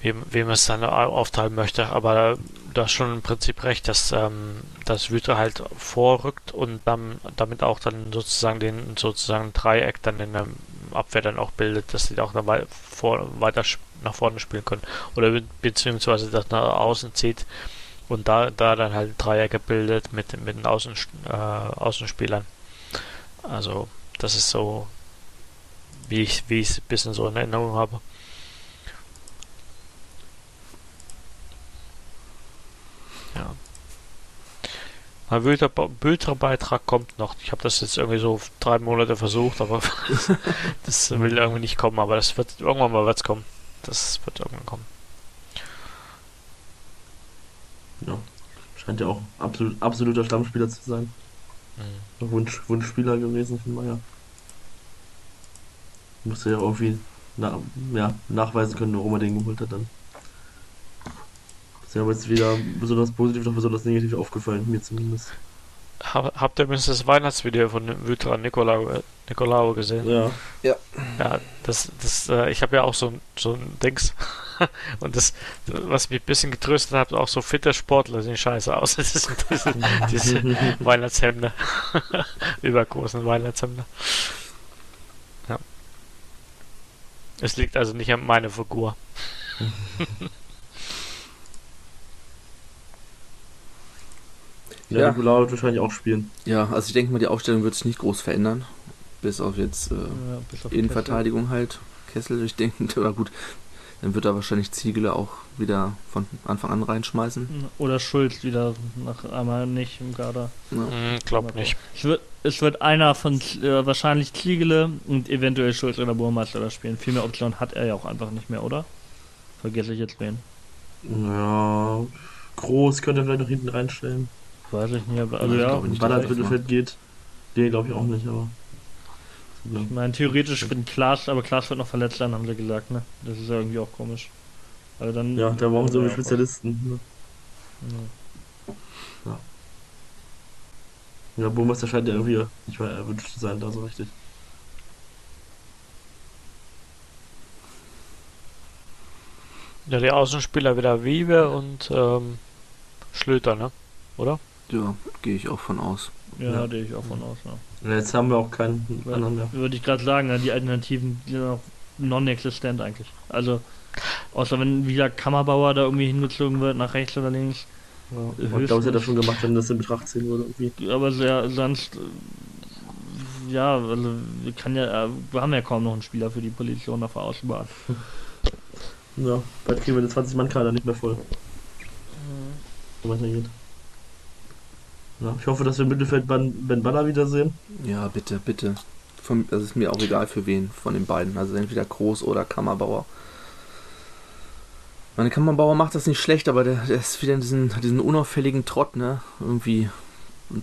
wie, wie man es dann au- aufteilen möchte. Aber du hast schon im Prinzip recht, dass ähm, das Wüter halt vorrückt und dann damit auch dann sozusagen den sozusagen Dreieck dann in der Abwehr dann auch bildet, dass die auch dann wei vor, weiter nach vorne spielen können. Oder be beziehungsweise das nach außen zieht und da, da dann halt Dreiecke bildet mit, mit den Außen, äh, Außenspielern. Also, das ist so, wie ich wie ich es ein bisschen so in Erinnerung habe. Ja. Mein Bilderbeitrag kommt noch. Ich habe das jetzt irgendwie so drei Monate versucht, aber <laughs> das will irgendwie nicht kommen. Aber das wird irgendwann mal wird's kommen. Das wird irgendwann kommen. ja. Scheint ja auch absolut, absoluter Stammspieler zu sein. Mhm. Wunsch, Wunschspieler gewesen von Meier. Musste ja irgendwie na, ja, nachweisen können, warum er den geholt hat dann. Ist ja aber jetzt weder besonders positiv noch besonders negativ aufgefallen, mir zumindest. Hab, habt ihr übrigens das Weihnachtsvideo von dem Wütra Nicolau, äh, Nicolao gesehen? Ja, Ja, das, das, äh, ich habe ja auch so, ein- so ein Dings. <laughs> Und das, was mich ein bisschen getröstet hat, auch so fitte Sportler sehen scheiße aus. <laughs> Das ist diese, diese <laughs> Weihnachtshemde. Übergroßen Weihnachtshemde. Ja. Es liegt also nicht an meiner Figur. Ja, Ja. Nicolau wird wahrscheinlich auch spielen. Ja, also ich denke mal, die Aufstellung wird sich nicht groß verändern. Bis auf jetzt äh, ja bis auf Innenverteidigung halt. Kessel, ich denke, <laughs> oder gut, dann wird er wahrscheinlich Ziegele auch wieder von Anfang an reinschmeißen. Oder Schulz wieder nach einmal nicht im Kader. Ja. Hm, glaub nicht. Es wird, es wird einer von äh, wahrscheinlich Ziegele und eventuell Schulz oder Burmeister da spielen. Viel mehr Optionen hat er ja auch einfach nicht mehr, oder? Vergesse ich jetzt wen. Ja, groß könnte er vielleicht noch hinten reinstellen. Weiß ich nicht, aber Ja, also ja. er dass er das Mittelfeld geht, den glaube ich auch nicht, aber. Ja. Ich meine, theoretisch wird Klaas, aber Klaas wird noch verletzt sein, haben sie gesagt, ne? Das ist ja irgendwie auch komisch. Also dann. Ja, da brauchen sie Ja, irgendwie Spezialisten. Ne? Ja. Ja, Burmeister scheint ja irgendwie nicht mehr erwünscht zu sein, da so richtig. Ja, die Außenspieler wieder Wiebe und ähm, Schlöter, ne? Oder? Ja, gehe ich auch von aus. Ja, Ja. gehe ich auch von aus, ja. Jetzt haben wir auch keinen anderen mehr. Würde ich gerade sagen, ja, die Alternativen sind auch non-existent eigentlich. Also, außer wenn wieder Kammerbauer da irgendwie hingezogen wird, nach rechts oder links. Ja. Ich glaube, sie hat das schon gemacht, wenn das in Betracht ziehen würde. Irgendwie. Aber sehr, sonst. Ja, also, wir, kann ja, äh, wir haben ja kaum noch einen Spieler für die Position auf der Außenbahn. Ja, bald kriegen wir den 20-Mann-Kader nicht mehr voll. So weitergeht. Ja, ich hoffe, dass wir im Mittelfeld Ben, ben Baller wiedersehen. Ja, bitte, bitte. Von, das ist mir auch egal für wen von den beiden. Also entweder Groß oder Kammerbauer. Meine Kammerbauer macht das nicht schlecht, aber der, der ist wieder in diesen, diesen unauffälligen Trott, ne? Irgendwie. Und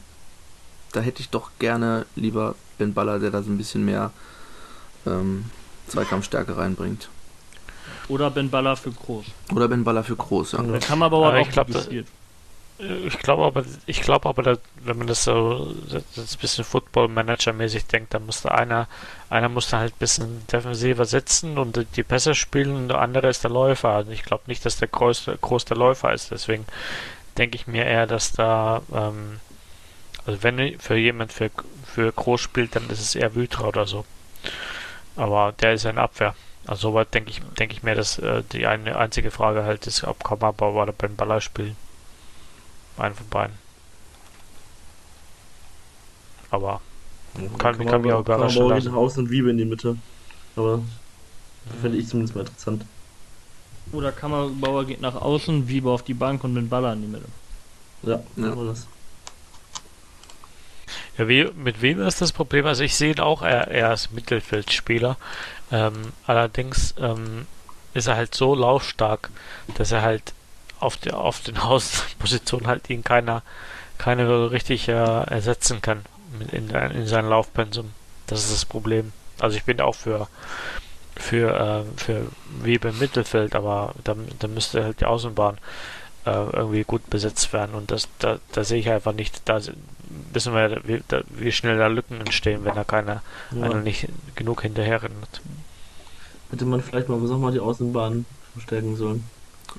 da hätte ich doch gerne lieber Ben Baller, der da so ein bisschen mehr ähm, Zweikampfstärke reinbringt. Oder Ben Baller für groß. Oder Ben Baller für Groß, ja. Der Kammerbauer Aber hat ich auch glaub. Ich glaube aber, ich glaube aber, da, wenn man das so das ein bisschen Football-Manager-mäßig denkt, dann musste einer, einer musste halt ein bisschen defensiver sitzen und die- Pässe spielen und der andere ist der Läufer. Also ich glaube nicht, dass der größte, groß der Läufer ist. Deswegen denke ich mir eher, dass da, ähm, also wenn für jemand für, für groß spielt, dann ist es eher Wütra oder so. Aber der ist ja in Abwehr. Also soweit denke ich, denke ich mir, dass äh, die eine einzige Frage halt ist, ob Kammerbauer oder Ben Baller spielen. Einen von beiden. Aber Kann- kann mich auch überraschen geht lassen. nach außen und Wiebe in die Mitte. Aber das fände ich zumindest mal interessant. Oder Kammerbauer geht nach außen, Wieber auf die Bank und Ben Baller in die Mitte. Ja, Ja. das. ja, wie, mit wem ist das Problem? Also ich sehe ihn auch eher, eher als Mittelfeldspieler. Ähm, allerdings ähm, ist er halt so laufstark, dass er halt auf, der, auf den <laughs> Hauspositionen halt ihn keiner, keiner richtig äh, ersetzen kann in, in seinem Laufpensum. Das ist das Problem. Also ich bin auch für für, äh, für Webe im Mittelfeld, aber da, da müsste halt die Außenbahn äh, irgendwie gut besetzt werden und das da, da sehe ich einfach nicht, da wissen wir, wie, da, wie schnell da Lücken entstehen, wenn da keiner ja. einer nicht genug hinterher rennt. Hätte man vielleicht mal, sag mal, die Außenbahn verstärken sollen.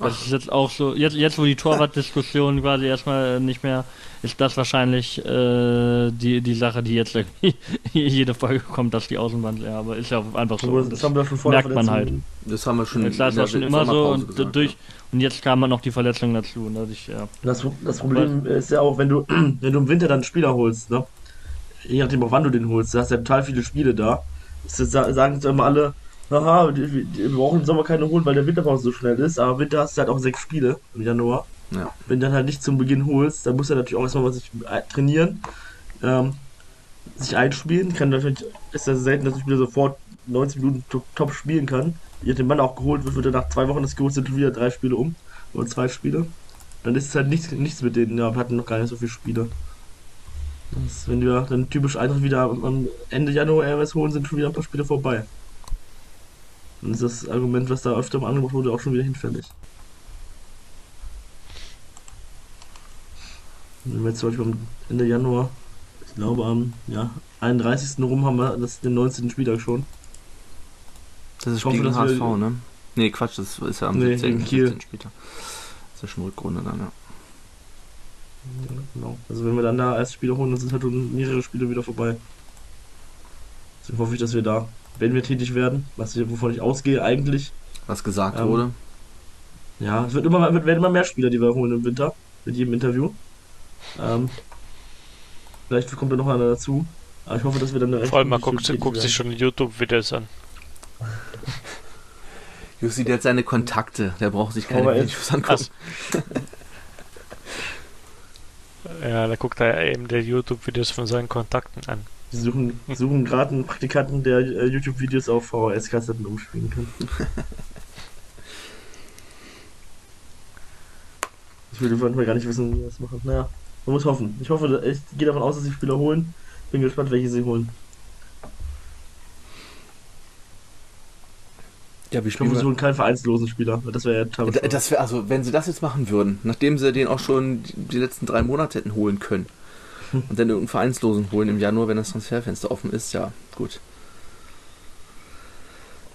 Das ist jetzt auch so, jetzt, jetzt wo die Torwartdiskussion <laughs> quasi erstmal nicht mehr, ist das wahrscheinlich äh, die, die Sache, die jetzt <laughs> jede Folge kommt, dass die Außenbahn, ja, aber ist ja einfach so. Das, das haben wir schon vorher merkt man halt. Das haben wir schon. Das war schon immer so und gesagt, durch ja. und jetzt kam man noch die Verletzung dazu. Und dadurch, ja. das, das Problem Was? ist ja auch, wenn du <clears throat> wenn du im Winter dann einen Spieler holst, ne? Je nachdem, auch wann du den holst, du hast ja total viele Spiele da. Das sagen jetzt immer alle, Aha, wir brauchen im Sommer keine holen, weil der Winterpause so schnell ist, aber Winter hast du halt auch sechs Spiele im Januar. Ja. Wenn du dann halt nicht zum Beginn holst, dann muss er natürlich auch erstmal sich trainieren, ähm, sich einspielen. Kann natürlich, ist das selten, dass ein Spieler sofort 90 Minuten top spielen kann. Je den Mann auch geholt wird, wird er nach zwei Wochen das geholt, sind wieder drei Spiele um. Oder zwei Spiele. Dann ist es halt nichts, nichts mit denen, ja, wir hatten noch gar nicht so viele Spiele. Das, wenn wir dann typisch einfach wieder am Ende Januar RS holen, sind schon wieder ein paar Spiele vorbei. Dann ist das Argument, was da öfter mal angebracht wurde, auch schon wieder hinfällig. Wenn wir jetzt zum Beispiel am Ende Januar, ich glaube am ja, 31. rum haben wir das den 19. Spieltag schon. Das ist Spiel gegen HSV, wir, ne? Nee, Quatsch, das ist ja am nee, 17. Kiel. Spieltag. Das ist ja schon Rückrunde dann, ja. ja. Genau. Also wenn wir dann da erst Spiele holen, dann sind halt mehrere Spiele wieder vorbei. Deswegen hoffe ich, dass wir da wenn wir tätig werden, was ich, wovon ich ausgehe eigentlich. Was gesagt ähm, wurde. Ja, es wird immer, wird, werden immer mehr Spieler, die wir holen im Winter, mit jedem Interview. Ähm, vielleicht kommt da noch einer dazu. Aber ich hoffe, dass wir dann eine Vor allem, man guckt, guckt sich schon YouTube-Videos an. <laughs> Jussi, der hat seine Kontakte, der braucht sich keine Videos angucken. <laughs> ja, da guckt er eben der YouTube-Videos von seinen Kontakten an. Wir suchen, suchen gerade einen Praktikanten, der äh, YouTube-Videos auf VHS-Kassetten umspielen kann. <laughs> ich würde manchmal gar nicht wissen, wie wir das machen. Naja, man muss hoffen. Ich hoffe, ich gehe davon aus, dass sie Spieler holen. Bin gespannt, welche sie holen. Ja, wir spielen. Ich hoffe, sie holen keinen vereinslosen Spieler. Das wäre ja teilweise. Das wäre, also, wenn sie das jetzt machen würden, nachdem sie den auch schon die letzten drei Monate hätten holen können und dann irgendeinen Vereinslosen holen im Januar, wenn das Transferfenster offen ist, ja, gut.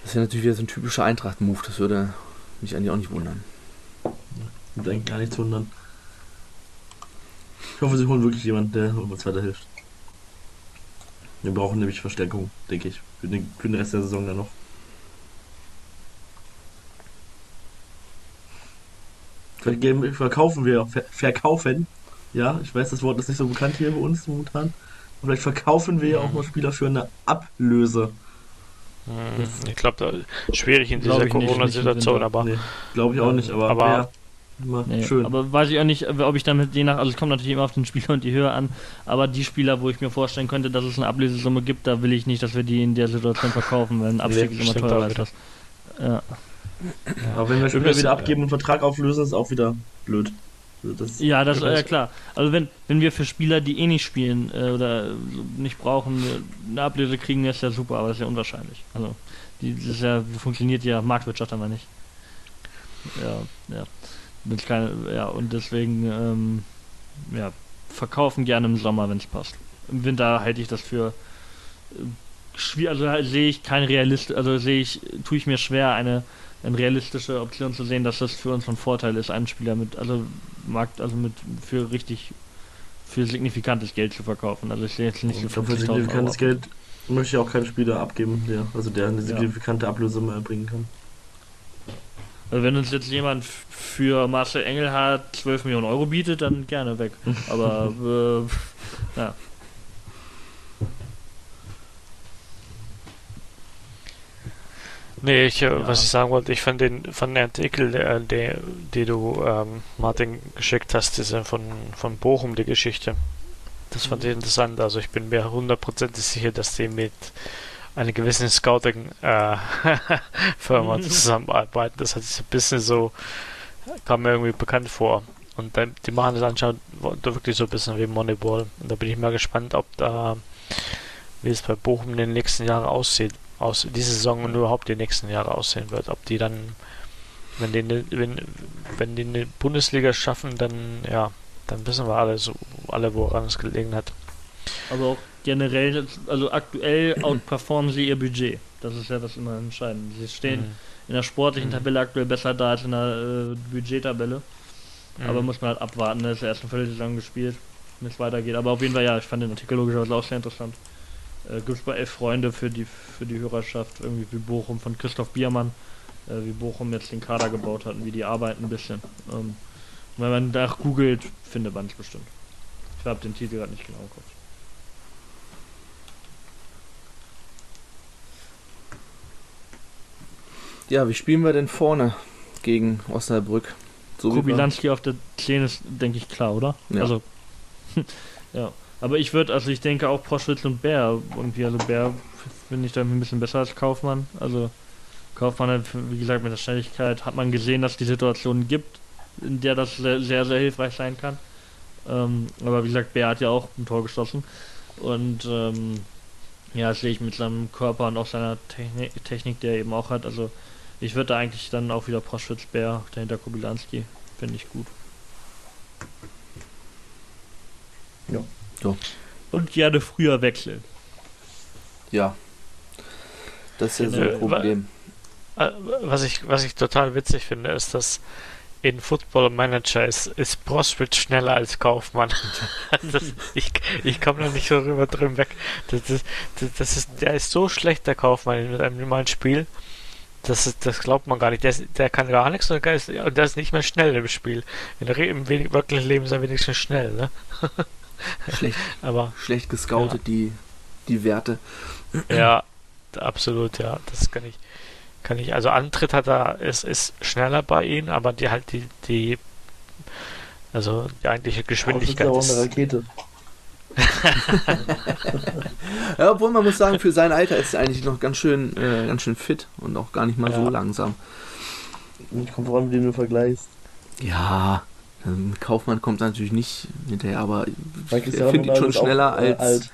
Das wäre natürlich wieder so ein typischer Eintracht-Move, das würde mich eigentlich auch nicht wundern. Würde eigentlich gar nichts wundern. Ich hoffe, sie holen wirklich jemanden, der uns weiterhilft. Wir brauchen nämlich Verstärkung, denke ich, für den, für den Rest der Saison dann noch. Vielleicht verkaufen wir, verkaufen ja, ich weiß, das Wort ist nicht so bekannt hier bei uns momentan. Aber vielleicht verkaufen wir ja auch mal Spieler für eine Ablöse. Hm, ich glaube, schwierig in dieser Corona-Situation, aber. Nee, glaube ich auch nicht, aber. aber Nee, schön. Aber weiß ich auch nicht, ob ich damit je nach, also es kommt natürlich immer auf den Spieler und die Höhe an, aber die Spieler, wo ich mir vorstellen könnte, dass es eine Ablösesumme gibt, da will ich nicht, dass wir die in der Situation verkaufen, weil ein Abstieg nee, ist immer teurer als das. Ja. ja. Aber wenn wir Spieler wieder abgeben und Vertrag auflösen, ist auch wieder blöd. Also das ja, das ist ja klar. Also wenn, wenn wir für Spieler, die eh nicht spielen äh, oder nicht brauchen, eine Ablöse kriegen, ist ja super, aber das ist ja unwahrscheinlich. Also die, das ja, funktioniert ja Marktwirtschaft aber nicht. Ja, ja. Mit keine, ja, und deswegen ähm, ja, verkaufen gerne im Sommer, wenn es passt. Im Winter halte ich das für äh, schwierig, also sehe ich kein Realist, also sehe ich, tue ich mir schwer, eine eine realistische Option zu sehen, dass das für uns von Vorteil ist, einen Spieler mit, also Markt, also mit für richtig für signifikantes Geld zu verkaufen. Also ich sehe jetzt nicht so viel. Für signifikantes Geld möchte ich auch keinen Spieler abgeben, der, also der eine signifikante ja. Ablöse mal erbringen kann. Also wenn uns jetzt jemand für Marcel Engelhardt 12 Millionen Euro bietet, dann gerne weg. <laughs> Aber äh, ja. Nee, ich, äh, ja. was ich sagen wollte, ich fand den, fand den Artikel, der, der, den du ähm, Martin geschickt hast, diese von, von Bochum, die Geschichte. Das fand ich mhm. interessant. Also ich bin mir hundertprozentig sicher, dass die mit eine gewisse Scouting-Firma äh, <laughs> zusammenarbeiten. Das hat sich ein bisschen so, kam mir irgendwie bekannt vor. Und dann, die machen das anscheinend wirklich so ein bisschen wie Moneyball. Und da bin ich mal gespannt, ob da, wie es bei Bochum in den nächsten Jahren aussieht, aus diese Saison und überhaupt die nächsten Jahre aussehen wird. Ob die dann, wenn die, wenn, wenn die eine Bundesliga schaffen, dann, ja, dann wissen wir alle, so, alle woran es gelegen hat. Aber auch generell, also aktuell outperformen sie ihr Budget. Das ist ja das immer entscheidend. Sie stehen mhm. in der sportlichen mhm. Tabelle aktuell besser da als in der äh, Budgettabelle. Mhm. Aber muss man halt abwarten, ne? ist ja erst eine Viertelsaison gespielt, wenn es weitergeht. Aber auf jeden Fall, ja, ich fand den Artikel logischerweise auch sehr interessant. Äh, Gibt es bei elf Freunde für die, für die Hörerschaft, irgendwie wie Bochum von Christoph Biermann, äh, wie Bochum jetzt den Kader gebaut hat und wie die arbeiten ein bisschen. Ähm, wenn man nach googelt, findet man es bestimmt. Ich habe den Titel gerade nicht genau im Kopf. Ja, wie spielen wir denn vorne gegen Osnabrück? So Kubilanski auf der 10 ist, denke ich, klar, oder? Ja. Also, <laughs> ja. Aber ich würde, also ich denke auch Proschwitz und Bär irgendwie, also Bär finde ich da ein bisschen besser als Kaufmann. Also Kaufmann hat, wie gesagt, mit der Schnelligkeit hat man gesehen, dass die Situationen gibt, in der das sehr, sehr, sehr hilfreich sein kann. Ähm, aber wie gesagt, Bär hat ja auch ein Tor geschossen. Und ähm, ja, das sehe ich mit seinem Körper und auch seiner Technik, Technik, die er eben auch hat. Also ich würde da eigentlich dann auch wieder Proschwitz Bär dahinter Kubilanski. Finde ich gut. Ja. Ja. Und gerne früher wechseln. Ja. Das ist ja so ein Problem. Äh, was ich, was ich total witzig finde, ist, dass in Football Manager ist, ist Proswitz schneller als Kaufmann. <laughs> das, ich ich komme da nicht so rüber drin weg. Das, das, das, ist, der ist so schlecht, der Kaufmann, mit einem normalen Spiel. Das, ist, das glaubt man gar nicht. Der, ist, der kann gar nichts und der ist, der ist nicht mehr schnell im Spiel. In Im wirklichen Leben ist er wenigstens schnell, ne? <laughs> Schlecht, <laughs> aber, schlecht gescoutet, ja. die, die Werte. Ja, absolut, ja. Das kann ich, kann ich. Also Antritt hat er, ist, ist schneller bei ihm, aber die halt die, die, also die eigentliche Geschwindigkeit. Das ist ja auch eine Rakete. <laughs> ja, obwohl man muss sagen, für sein Alter ist er eigentlich noch ganz schön, äh, ganz schön fit und auch gar nicht mal ja. so langsam. Kommt voran, mit dem du vergleichst. Ja, ähm, Kaufmann kommt natürlich nicht hinterher, aber ich finde ihn schon schneller auch, äh, als. Alt.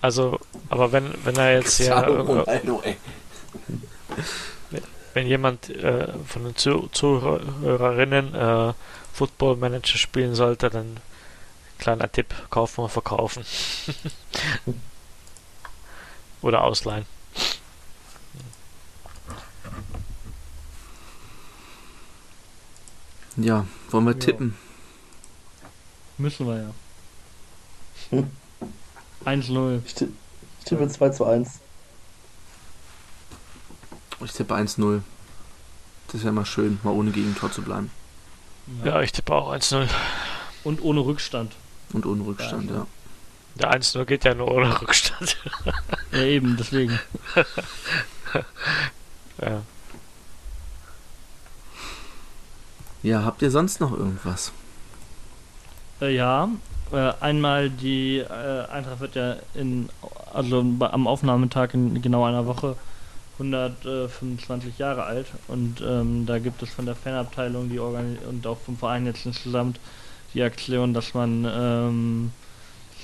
Also, aber wenn, wenn er jetzt ja. Ronaldo, wenn jemand äh, von den Zuhörerinnen äh, Football Manager spielen sollte, dann Kleiner Tipp, kaufen und verkaufen. <laughs> Oder ausleihen. Ja, wollen wir ja. tippen? Müssen wir ja. <laughs> Hm. 1-0. Ich, ich tippe 2 zu 1. Ich tippe 1-0. Das wäre mal schön, mal ohne Gegentor zu bleiben. Ja, ja ich tippe auch 1-0. Und ohne Rückstand. Und ohne Rückstand, ja. Der 1-0 geht ja nur ohne Rückstand. ja, eben, deswegen. <laughs> <laughs> ja. Ja, habt ihr sonst noch irgendwas? Äh, ja, äh, einmal die äh, Eintracht wird ja in, also am Aufnahmetag in genau einer Woche 125 Jahre alt und ähm, da gibt es von der Fanabteilung die Organi und auch vom Verein jetzt insgesamt die Aktion, dass man ähm,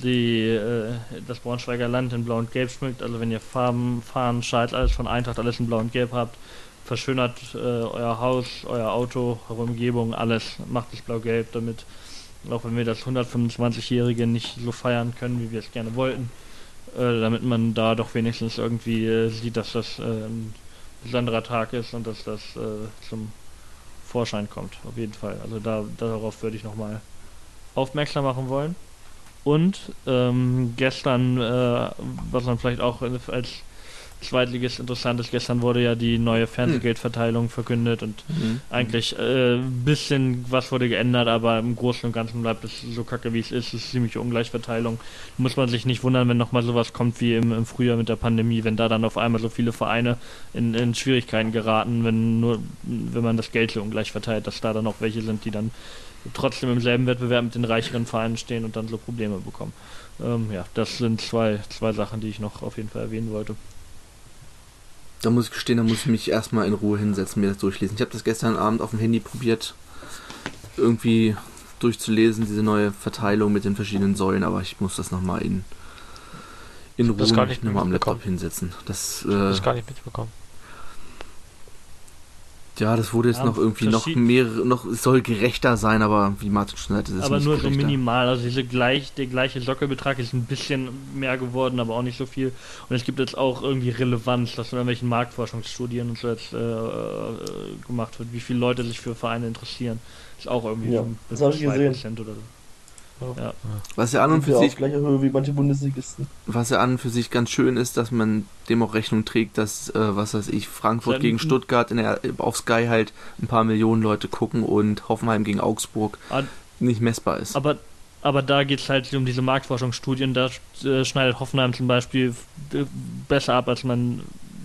die, äh, das Braunschweiger Land in Blau und Gelb schmückt. Also wenn ihr Farben, Fahnen, Scheiß, alles von Eintracht, alles in Blau und Gelb habt, verschönert äh, euer Haus, euer Auto, eure Umgebung, alles. Macht es blau-gelb, damit, auch wenn wir das 125-Jährige nicht so feiern können, wie wir es gerne wollten, äh, damit man da doch wenigstens irgendwie äh, sieht, dass das äh, ein besonderer Tag ist und dass das äh, zum Vorschein kommt. Auf jeden Fall. Also da, darauf würde ich nochmal aufmerksam machen wollen. Und ähm, gestern, äh, was man vielleicht auch als zweitliges Interessantes, gestern wurde ja die neue Fernsehgeldverteilung verkündet und mhm. eigentlich ein äh, bisschen was wurde geändert, aber im Großen und Ganzen bleibt es so kacke wie es ist. Es ist ziemlich Ungleichverteilung. Muss man sich nicht wundern, wenn nochmal sowas kommt wie im, im, Frühjahr mit der Pandemie, wenn da dann auf einmal so viele Vereine in, in Schwierigkeiten geraten, wenn nur wenn man das Geld so ungleich verteilt, dass da dann auch welche sind, die dann trotzdem im selben Wettbewerb mit den reicheren Vereinen stehen und dann so Probleme bekommen. Ähm, ja, das sind zwei, zwei Sachen, die ich noch auf jeden Fall erwähnen wollte. Da muss ich gestehen, da muss ich mich erstmal in Ruhe hinsetzen, mir das durchlesen. Ich habe das gestern Abend auf dem Handy probiert, irgendwie durchzulesen, diese neue Verteilung mit den verschiedenen Säulen, aber ich muss das nochmal in, in Ruhe nochmal am Laptop hinsetzen. Das, äh, Das gar nicht mitbekommen. Ja, das wurde jetzt Ja, noch irgendwie noch mehrere, noch, es soll gerechter sein, aber wie Martin schon sagte, es ist aber nicht nur so gerechter. minimal. Also diese gleich, der gleiche Sockelbetrag ist ein bisschen mehr geworden, aber auch nicht so viel. Und es gibt jetzt auch irgendwie Relevanz, dass in irgendwelchen Marktforschungsstudien und so jetzt äh, äh, gemacht wird, wie viele Leute sich für Vereine interessieren. Ist auch irgendwie Ja, fünf das bis hab ich zwei gesehen. Prozent oder so. Ja. Was ja an und für sich gleicher Höhe wie manche Bundesligisten. Was ja an und für sich ganz schön ist, dass man dem auch Rechnung trägt, dass, äh, was weiß ich, Frankfurt Dann- gegen Stuttgart in der, auf Sky halt ein paar Millionen Leute gucken und Hoffenheim gegen Augsburg Ah, nicht messbar ist. Aber, aber da geht es halt um diese Marktforschungsstudien. Da äh, schneidet Hoffenheim zum Beispiel äh, besser ab, als man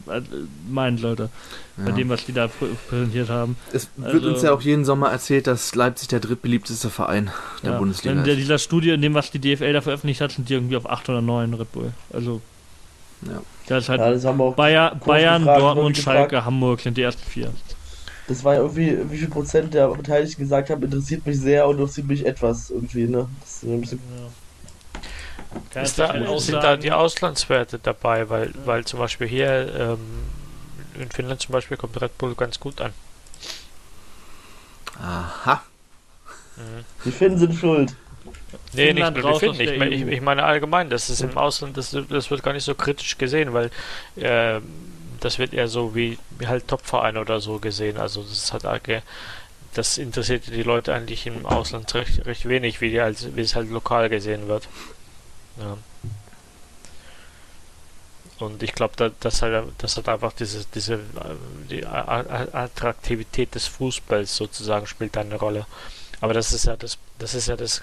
äh, meinen sollte. Bei Ja. dem, was die da prä präsentiert haben. es wird also- uns ja auch jeden Sommer erzählt, dass Leipzig der drittbeliebteste Verein der Ja. Bundesliga In der, ist. dieser Studie, in dem, was die DFL da veröffentlicht hat, sind die irgendwie auf 8 oder 9 Red Bull. Also, Ja. da ist halt Ja, das haben wir auch. Bayer, Bayern, gefragt, Dortmund, wurde gefragt. Schalke, Hamburg sind die ersten vier. Das war ja irgendwie, wie viel Prozent der Beteiligten gesagt haben, interessiert mich sehr und interessiert mich etwas irgendwie, ne? Das ist ein bisschen Ja. Kann Ist da, sind da die Auslandswerte dabei, weil, Ja. weil zum Beispiel hier ähm, in Finnland zum Beispiel kommt Red Bull ganz gut an. Aha. Mhm. Die Finnen sind schuld. Nee, Finnland nicht nur die Finnen. Ich, mein- ich, EU. ich meine allgemein, das ist im Ausland, das, das wird gar nicht so kritisch gesehen, weil äh, das wird eher so wie, halt Topverein oder so gesehen. Also das arge- das interessiert die Leute eigentlich im Ausland recht, recht wenig, wie, die als, wie es halt lokal gesehen wird. Ja. Und ich glaube, da, das halt, das hat einfach diese, diese die Attraktivität des Fußballs sozusagen spielt eine Rolle. Aber das ist ja das, das ist ja das,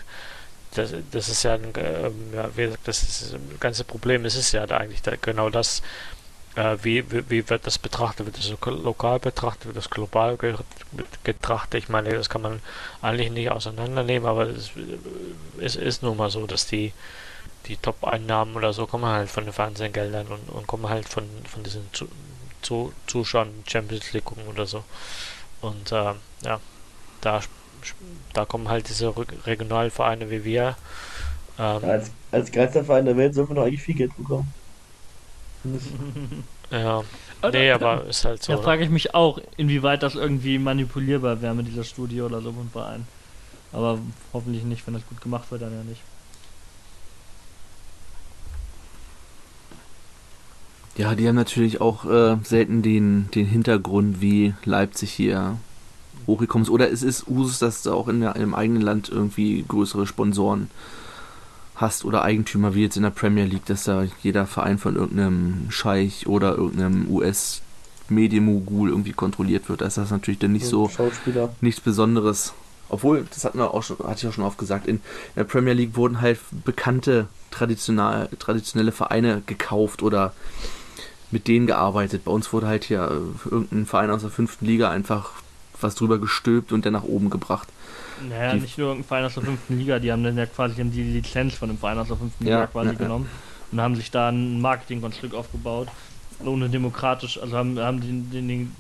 das, das ist ja, ein, ähm, ja, wie gesagt, das ist das ganze Problem. Es ist ja da eigentlich da, genau das, äh, wie, wie, wie wird das betrachtet? Wird das lo- lokal betrachtet? Wird das global betrachtet? Ich meine, das kann man eigentlich nicht auseinandernehmen, aber es, es ist nun mal so, dass die die Top-Einnahmen oder so kommen halt von den Fernsehgeldern und, und kommen halt von, von diesen zu, zu, Zuschauern Champions League gucken oder so. Und äh, ja, da, da kommen halt diese Reg- Regionalvereine wie wir. Ähm, Als, als geilster Verein der Welt sollten wir doch eigentlich viel Geld bekommen. <laughs> Ja, Also, nee, aber ist halt so. Da frage ich mich auch, inwieweit das irgendwie manipulierbar wäre mit dieser Studie oder so vom Verein. Aber hoffentlich nicht, wenn das gut gemacht wird, dann ja nicht. Ja, die haben natürlich auch äh, selten den, den Hintergrund, wie Leipzig hier hochgekommen ist. Oder es ist Usus, dass du auch in, im eigenen Land irgendwie größere Sponsoren hast oder Eigentümer, wie jetzt in der Premier League, dass da jeder Verein von irgendeinem Scheich oder irgendeinem US-Medienmogul irgendwie kontrolliert wird. Da ist das natürlich dann nicht so nichts Besonderes. Obwohl, das hatten wir auch schon, hatte ich auch schon oft gesagt, in der Premier League wurden halt bekannte traditionell, traditionelle Vereine gekauft oder mit denen gearbeitet. Bei uns wurde halt hier äh, irgendein Verein aus der fünften Liga einfach was drüber gestülpt und dann nach oben gebracht. Naja, Die- nicht nur irgendein Verein aus der fünften Liga, die haben dann ja quasi die Lizenz von dem Verein aus der fünften Ja, Liga quasi ja, ja. genommen und haben sich da ein Marketingkonstrukt aufgebaut. Ohne demokratisch, also haben, haben den, den, den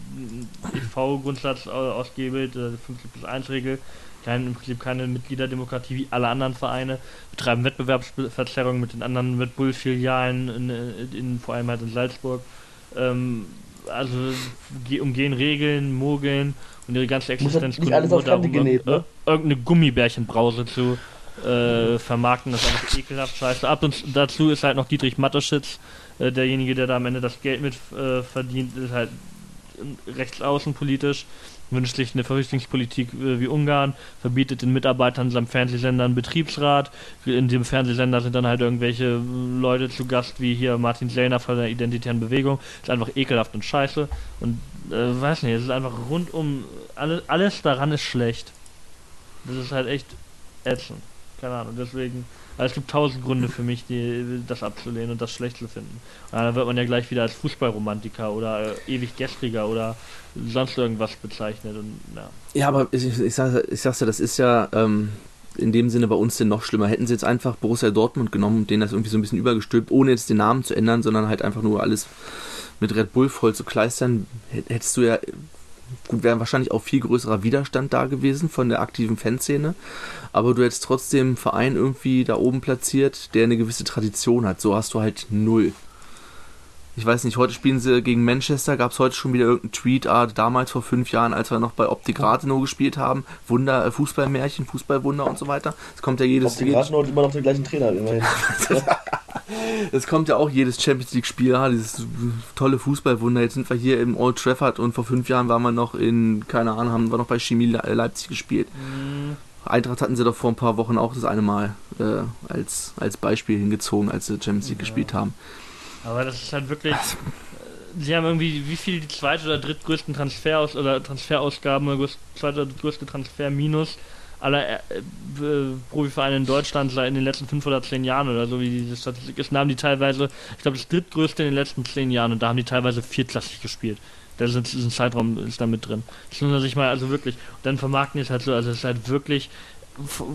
EV-Grundsatz ausgehebelt, äh, 50 plus 1 Regel, kein, im Prinzip keine Mitgliederdemokratie wie alle anderen Vereine, betreiben Wettbewerbsverzerrung mit den anderen Red Bull-Filialen, in, in, in, vor allem halt in Salzburg. Ähm, also ge- umgehen Regeln, mogeln und ihre ganze halt Existenz nicht alles auf Kante genäht, ne? ir- irgendeine Gummibärchenbrause zu äh, vermarkten, das ist einfach <laughs> ekelhaft scheiße. Ab und zu- dazu ist halt noch Dietrich Matteschitz, äh, derjenige, der da am Ende das Geld mit äh, verdient, ist halt rechtsaußen politisch, wünscht sich eine Verrichtungspolitik äh, wie Ungarn, verbietet den Mitarbeitern seinem Fernsehsender einen Betriebsrat. In dem Fernsehsender sind dann halt irgendwelche Leute zu Gast, wie hier Martin Sellner von der Identitären Bewegung. Ist einfach ekelhaft und scheiße. Und äh, weiß nicht, es ist einfach rundum, alles, alles daran ist schlecht. Das ist halt echt ätzend. Keine Ahnung, deswegen. Also es gibt tausend Gründe für mich, die, das abzulehnen und das schlecht zu finden. Und dann wird man ja gleich wieder als Fußballromantiker oder äh, ewig gestriger oder sonst irgendwas bezeichnet. Und ja. Ja, aber ich, ich, sag, ich sag's ja, das ist ja ähm, in dem Sinne bei uns denn noch schlimmer. Hätten sie jetzt einfach Borussia Dortmund genommen und denen das irgendwie so ein bisschen übergestülpt, ohne jetzt den Namen zu ändern, sondern halt einfach nur alles mit Red Bull voll zu kleistern, hättest du ja, gut, wäre wahrscheinlich auch viel größerer Widerstand da gewesen von der aktiven Fanszene, aber du hättest trotzdem einen Verein irgendwie da oben platziert, der eine gewisse Tradition hat. So hast du halt null. Ich weiß nicht, heute spielen sie gegen Manchester, gab es heute schon wieder irgendeinen Tweet, ah, damals vor fünf Jahren, als wir noch bei Optik Rathenow gespielt haben, Wunder, äh, Fußballmärchen, Fußballwunder und so weiter. Es kommt ja jedes Optik Rathenow hat immer noch den gleichen Trainer immerhin. <laughs> Es kommt ja auch jedes Champions League Spiel, ah, dieses tolle Fußballwunder. Jetzt sind wir hier im Old Trafford und vor fünf Jahren waren wir noch in, keine Ahnung, haben wir noch bei Chemie Le- Leipzig gespielt. Mhm. Eintracht hatten sie doch vor ein paar Wochen auch das eine Mal äh, als, als Beispiel hingezogen, als sie Champions League Ja. gespielt haben. Aber das ist halt wirklich. äh, Sie haben irgendwie, wie viel die zweite oder drittgrößten Transferaus oder Transferausgaben oder zweite oder drittgrößte Transferminus aller äh, äh, Profivereine in Deutschland seit in den letzten fünf oder zehn Jahren oder so, wie diese Statistik ist. Da haben die teilweise, ich glaube, das drittgrößte in den letzten zehn Jahren und da haben die teilweise viertklassig gespielt. Da ist ein Zeitraum ist da mit drin. Das muss man sich mal, also wirklich, und dann vermarkten die es halt so, also es ist halt wirklich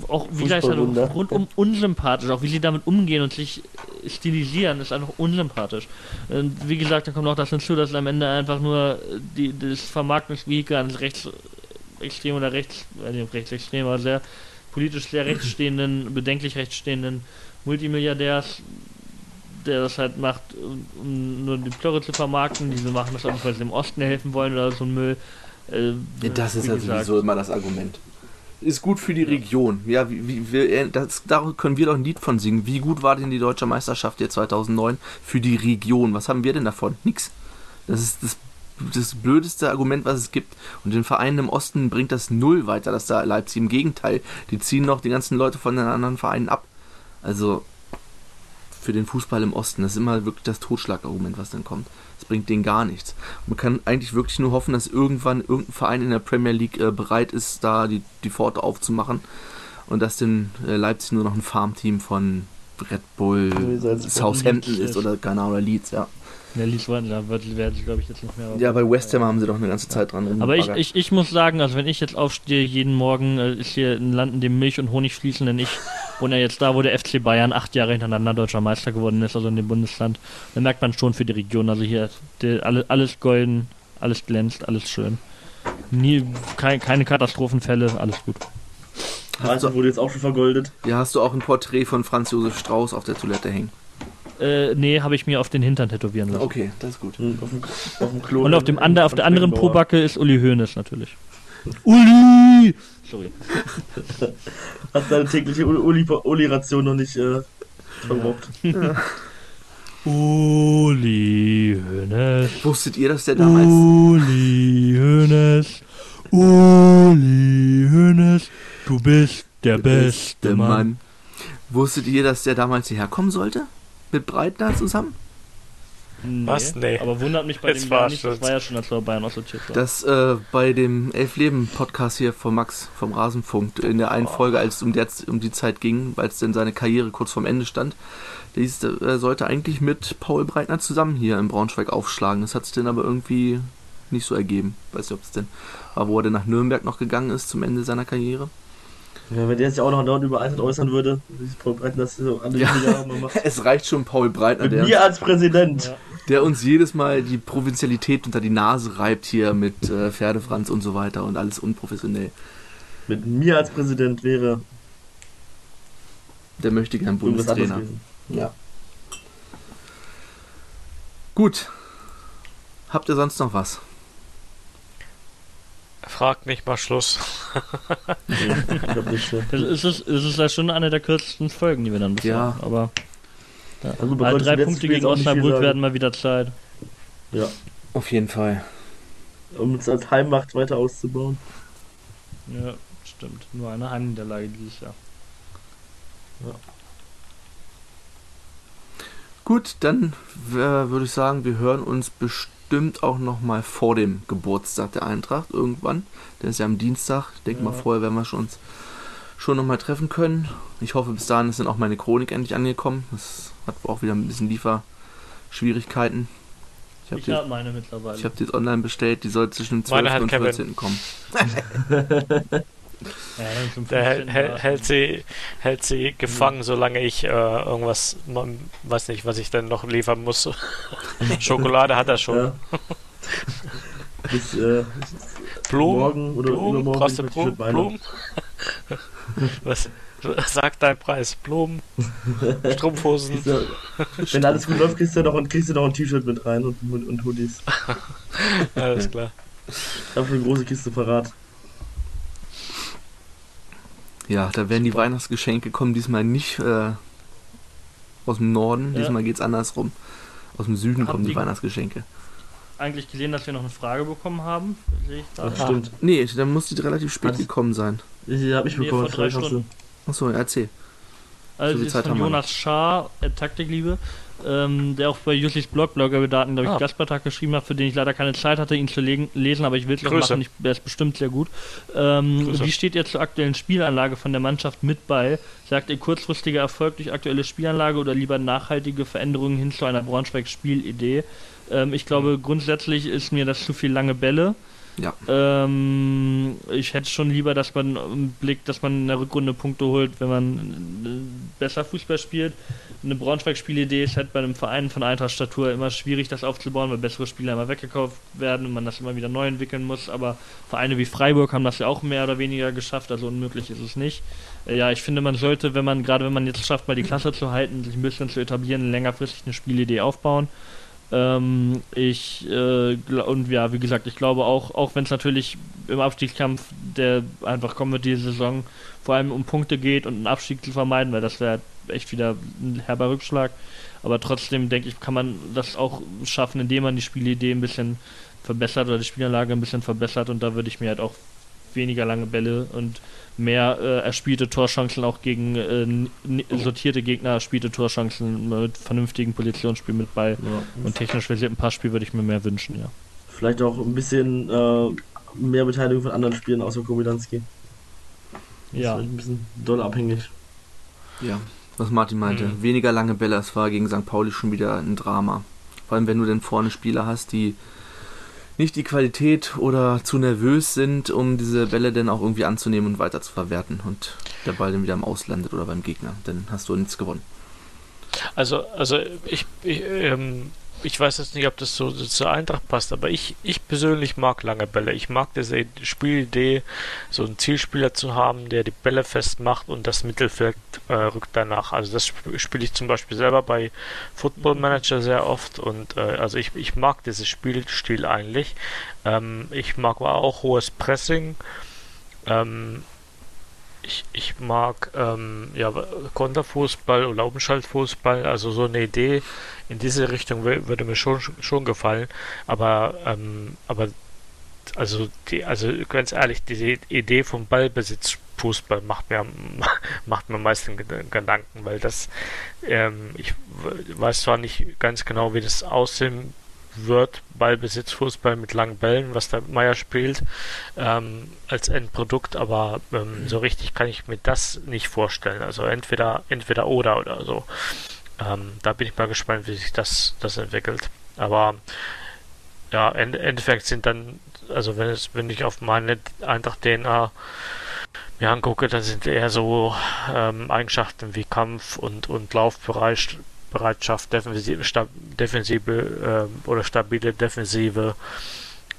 auch wie gesagt halt rundum unsympathisch, auch wie sie damit umgehen und sich äh, stilisieren, ist einfach unsympathisch. Und wie gesagt, dann kommt noch das hinzu, dass am Ende einfach nur äh, die, das Vermarktungsvehikel eines rechtsextremen oder rechts, äh, nicht rechtsextrem, aber sehr politisch sehr rechtsstehenden, <laughs> bedenklich rechtsstehenden Multimilliardärs, der das halt macht, um, um nur die Plörre zu vermarkten. Diese machen das auch, weil sie dem Osten helfen wollen oder so ein Müll. Äh, Das ist ja gesagt, sowieso immer das Argument. Ist gut für die Region. Ja, wie, wie, wir, das, da können wir doch ein Lied von singen. Wie gut war denn die deutsche Meisterschaft jetzt 2009 für die Region? Was haben wir denn davon? Nix. Das ist das, das blödeste Argument, was es gibt. Und den Vereinen im Osten bringt das null weiter, dass da Leipzig im Gegenteil. Die ziehen noch die ganzen Leute von den anderen Vereinen ab. Also für den Fußball im Osten, das ist immer wirklich das Totschlagargument, was dann kommt. Das bringt denen gar nichts. Man kann eigentlich wirklich nur hoffen, dass irgendwann irgendein Verein in der Premier League äh, bereit ist, da die, die Pforte aufzumachen und dass denn äh, Leipzig nur noch ein Farmteam von Red Bull, Salzburg, Southampton ist oder keine Ahnung, oder Leeds, ja. Ja, Leeds wollen, da werden sie, glaube ich, jetzt nicht mehr. Ja, bei West Ham haben sie doch eine ganze Zeit dran Aber ich, ich, ich muss sagen, also wenn ich jetzt aufstehe, jeden Morgen äh, ist hier ein Land, in dem Milch und Honig fließen, denn ich <laughs> wohne ja jetzt da, wo der FC Bayern acht Jahre hintereinander deutscher Meister geworden ist, also in dem Bundesland. Da merkt man schon für die Region, also hier der, alle, alles golden, alles glänzt, alles schön. Nie, kein, keine Katastrophenfälle, alles gut. Hansen wurde jetzt auch schon vergoldet. Ja, hast du auch ein Porträt von Franz Josef Strauß auf der Toilette hängen. Äh, nee, habe ich mir auf den Hintern tätowieren lassen. Okay, das ist gut. Hm, Auf dem, auf dem Klo. Und auf, dem ander, auf der anderen. Pobacke ist Uli Hoeneß natürlich. <laughs> Uli! Sorry. <laughs> Hat seine tägliche Uli- Uli-Ration noch nicht äh, verbraucht. Uli Hoeneß. Wusstet ihr, dass der damals Uli Hoeneß. Uli Hoeneß. Du bist der beste Mann. Wusstet ihr, dass der damals hierher kommen sollte? Mit Breitner zusammen? Nee, Was? Nee. Aber wundert mich bei Jetzt dem Jahr war nicht. Das war ja schon, als wir Bayern aussortiert waren. Das äh, bei dem Elf-Leben-Podcast hier von Max vom Rasenfunk in der einen Folge, als es um, der, um die Zeit ging, als denn seine Karriere kurz vorm Ende stand, dies äh, sollte eigentlich mit Paul Breitner zusammen hier in Braunschweig aufschlagen. Das hat sich dann aber irgendwie nicht so ergeben. Weiß nicht, ob es denn war, wo er denn nach Nürnberg noch gegangen ist zum Ende seiner Karriere. Ja, wenn der sich auch noch dort über Eintracht äußern würde, würde ich Paul Breiten das so alle Ja. Jahre mal machen. <laughs> Es reicht schon Paul Breitner, Mit der, mir als Präsident. Ja. der uns jedes Mal die Provinzialität unter die Nase reibt hier mit äh, Pferdefranz und so weiter und alles unprofessionell. Mit mir als Präsident wäre Der möchte gern Bundestrainer. Ja. Gut. Habt ihr sonst noch was? Frag nicht mal Schluss. Nee, ich glaube nicht. Das ist, es, es ist ja schon eine der kürzesten Folgen, die wir dann bisher Ja. haben. Aber ja. Also, konnte drei Punkte gegen Osnabrück werden mal wieder Zeit. Ja, Auf jeden Fall. um uns als Heimmacht weiter auszubauen. Ja, stimmt. Nur eine Heimniederlage dieses Jahr. Gut, dann äh, würde ich sagen, wir hören uns bestimmt auch noch mal vor dem Geburtstag der Eintracht irgendwann. Der ist ja am Dienstag. Ich denke mal, Ja. vorher werden wir schon uns schon noch mal treffen können. Ich hoffe, bis dahin ist dann auch meine Chronik endlich angekommen. Das hat auch wieder ein bisschen Lieferschwierigkeiten. Ich habe habe meine mittlerweile. ich hab die jetzt online bestellt. Die soll zwischen dem 12. Meine hat und Kevin. 14. kommen. <laughs> Ja, der hält, hält, sie, hält sie gefangen, ja. solange ich äh, irgendwas, man, weiß nicht, was ich dann noch liefern muss. <laughs> Schokolade hat er schon. Ja. Bis, äh, Blumen, morgen oder Blumen, übermorgen brauchst du Blumen? Blumen? <laughs> was, sagt dein Preis? Blumen, <laughs> Strumpfhosen. wenn alles gut läuft, kriegst du noch, kriegst du noch ein T-Shirt mit rein und, und Hoodies. Alles klar. Dafür eine große Kiste parat. Ja, da werden die Weihnachtsgeschenke kommen diesmal nicht äh, aus dem Norden, ja. diesmal es andersrum. Aus dem Süden haben kommen die, die Weihnachtsgeschenke. Eigentlich gesehen, dass wir noch eine Frage bekommen haben. Sehe ich da. Das stimmt. Nee, dann muss die relativ spät Was? gekommen sein. Die habe ich bekommen. Nee, vor drei Stunden. Achso, erzähl. Also, so die ist von Jonas Schaar, Taktikliebe ähm, der auch bei Jussis Blog, Blogger-Daten, glaube ich, ah. Gastbeitrag geschrieben hat, für den ich leider keine Zeit hatte, ihn zu lesen, aber ich will es auch machen, ich, der ist bestimmt sehr gut. Ähm, wie steht ihr zur aktuellen Spielanlage von der Mannschaft mit bei? Sagt ihr kurzfristiger Erfolg durch aktuelle Spielanlage oder lieber nachhaltige Veränderungen hin zu einer Braunschweig-Spielidee? Ähm, ich glaube, mhm. grundsätzlich ist mir das zu viel lange Bälle. Ja. Ähm, ich hätte schon lieber, dass man im Blick, dass man in der Rückrunde Punkte holt, wenn man besser Fußball spielt. Eine Braunschweig-Spielidee ist halt bei einem Verein von Eintracht-Statur immer schwierig, das aufzubauen, weil bessere Spieler immer weggekauft werden und man das immer wieder neu entwickeln muss. Aber Vereine wie Freiburg haben das ja auch mehr oder weniger geschafft, also unmöglich ist es nicht. Äh, ja, ich finde, man sollte, wenn man, gerade wenn man jetzt schafft, mal die Klasse zu halten, sich ein bisschen zu etablieren, längerfristig eine Spielidee aufbauen. Ähm, ich äh, und ja, wie gesagt, ich glaube auch, auch wenn es natürlich im Abstiegskampf, der einfach kommen wird diese Saison, vor allem um Punkte geht und einen Abstieg zu vermeiden, weil das wäre echt wieder ein herber Rückschlag. Aber trotzdem denke ich, kann man das auch schaffen, indem man die Spielidee ein bisschen verbessert oder die Spielanlage ein bisschen verbessert und da würde ich mir halt auch weniger lange Bälle und mehr äh, erspielte Torchancen auch gegen äh, sortierte Gegner, erspielte Torchancen mit vernünftigen Positionsspiel mit Ball ja. und technisch versierten Passspiel würde ich mir mehr wünschen, ja. Vielleicht auch ein bisschen äh, mehr Beteiligung von anderen Spielen außer Komilanski. Ja. Ein bisschen doll abhängig. Ja, was Martin meinte. Mhm. Weniger lange Bälle, es war gegen St. Pauli schon wieder ein Drama. Vor allem, wenn du denn vorne Spieler hast, die nicht die Qualität oder zu nervös sind, um diese Bälle dann auch irgendwie anzunehmen und weiter zu verwerten und der Ball dann wieder im Auslandet oder beim Gegner, dann hast du nichts gewonnen. Also, also ich, ich ähm, ich weiß jetzt nicht, ob das so, so zur Eintracht passt, aber ich, ich persönlich mag lange Bälle. Ich mag diese Spielidee, so einen Zielspieler zu haben, der die Bälle festmacht und das Mittelfeld äh, rückt danach. Also das sp spiele ich zum Beispiel selber bei Football Manager sehr oft und äh, also ich, ich mag dieses Spielstil eigentlich. Ähm, ich mag auch hohes Pressing. Ähm, ich, ich mag ähm, ja, Konterfußball oder Umschaltfußball, also so eine Idee in diese Richtung würde mir schon, schon gefallen, aber, ähm, aber also, die, also ganz ehrlich, diese Idee vom Ballbesitzfußball macht mir, <laughs> macht mir am Gedanken, weil das, ähm, ich weiß zwar nicht ganz genau, wie das aussehen wird, Ballbesitz, Fußball mit langen Bällen, was der Meier spielt, ähm, als Endprodukt, aber ähm, so richtig kann ich mir das nicht vorstellen. Also entweder, entweder oder oder so. Ähm, da bin ich mal gespannt, wie sich das, das entwickelt. Aber ja, im Endeffekt sind dann, also wenn es, wenn ich auf meine Eintracht DNA mir angucke, dann sind eher so ähm, Eigenschaften wie Kampf und, und Laufbereich Bereitschaft, defensive, stab, defensive äh, oder stabile Defensive.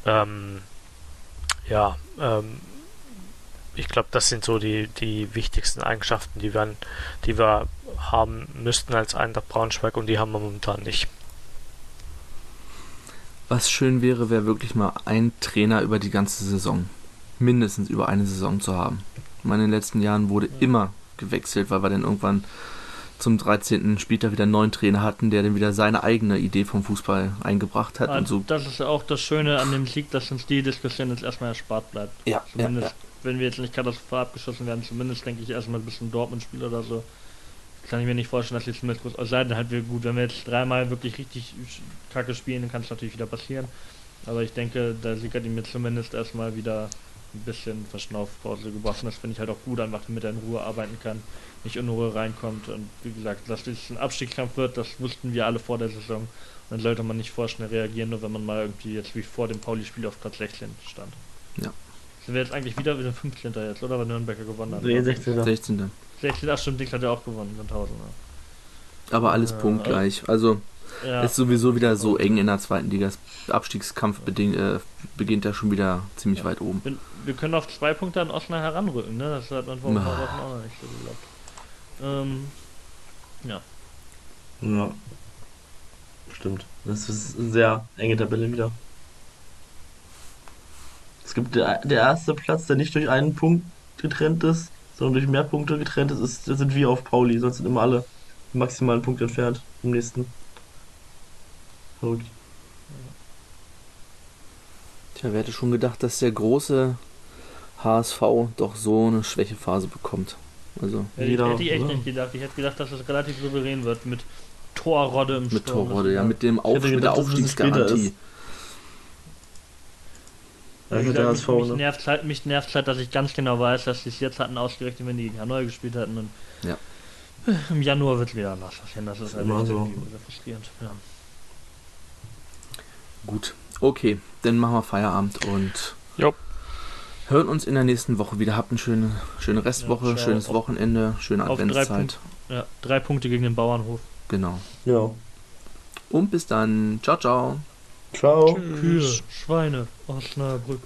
Ähm, ja, ähm, ich glaube, das sind so die, die wichtigsten Eigenschaften, die wir, die wir haben müssten als Eintracht Braunschweig und die haben wir momentan nicht. Was schön wäre, wäre wirklich mal ein Trainer über die ganze Saison. Mindestens über eine Saison zu haben. In den letzten Jahren wurde ja. immer gewechselt, weil wir dann irgendwann zum 13. Spieltag wieder einen neuen Trainer hatten, der dann wieder seine eigene Idee vom Fußball eingebracht hat. Also und so. Das ist auch das Schöne an dem Sieg, dass uns die Diskussion jetzt erstmal erspart bleibt. Ja, zumindest, ja, ja. wenn wir jetzt nicht katastrophal abgeschossen werden, zumindest denke ich erstmal ein bisschen Dortmund-Spiel oder so. Kann ich mir nicht vorstellen, dass jetzt mit groß. Sei denn halt wir gut, wenn wir jetzt dreimal wirklich richtig kacke spielen, dann kann es natürlich wieder passieren. Aber ich denke, der Sieg hat ihm jetzt zumindest erstmal wieder ein bisschen Verschnaufpause gebracht. Und das finde ich halt auch gut, einfach damit er in Ruhe arbeiten kann nicht in Ruhe reinkommt. Und wie gesagt, dass das ein Abstiegskampf wird, das wussten wir alle vor der Saison. Und dann sollte man nicht vorschnell reagieren, nur wenn man mal irgendwie jetzt wie vor dem Pauli-Spiel auf Platz 16 stand. Ja. Sind wir jetzt eigentlich wieder wieder 15. jetzt, oder? Weil Nürnberger gewonnen hat. Nee, 16. 16. 16. Ach stimmt, Dings hat ja auch gewonnen, Sandhausen. Aber alles Ja, punktgleich. Also Ja. ist sowieso wieder so eng in der zweiten Liga. Das Abstiegskampf beding, äh, beginnt ja schon wieder ziemlich weit oben. Wir, wir können auf zwei Punkte an Osnabrück heranrücken, ne? Das hat man vor ein paar Ah. Wochen auch noch nicht so geglaubt. Ähm, ja. Ja. Stimmt. Das ist eine sehr enge Tabelle wieder. Es gibt der, der erste Platz, der nicht durch einen Punkt getrennt ist, sondern durch mehr Punkte getrennt ist, ist das sind wir auf Pauli. Sonst sind immer alle maximalen Punkt entfernt im nächsten. Verrückt. Tja, wer hätte schon gedacht, dass der große HSV doch so eine Schwächephase bekommt. Also Hätte, Jeder, ich, hätte ich echt oder? nicht gedacht. Ich hätte gedacht, dass es relativ souverän wird mit Torrodde im mit Sturm. Torrode, ja, mit dem Auf hätte mit der gedacht, es Aufstiegsgarantie. ist. Ja, gesagt, HSV, mich, ne? nervt halt, mich nervt halt, dass ich ganz genau weiß, dass sie es jetzt hatten ausgerechnet, wenn die gegen Hanoi gespielt hatten. Und Ja. Im Januar wird wieder was passieren. Das ist halt immer so. frustrierend. Ja. Gut, okay, dann machen wir Feierabend und Jo. hören uns in der nächsten Woche wieder. Habt eine schöne, schöne Restwoche, Ja, schönes Auf- Wochenende, schöne drei Adventszeit. Punkte. Ja, drei Punkte gegen den Bauernhof. Genau. Ja. Und bis dann. Ciao, ciao. Ciao. Kühe, Schweine, Osnabrück.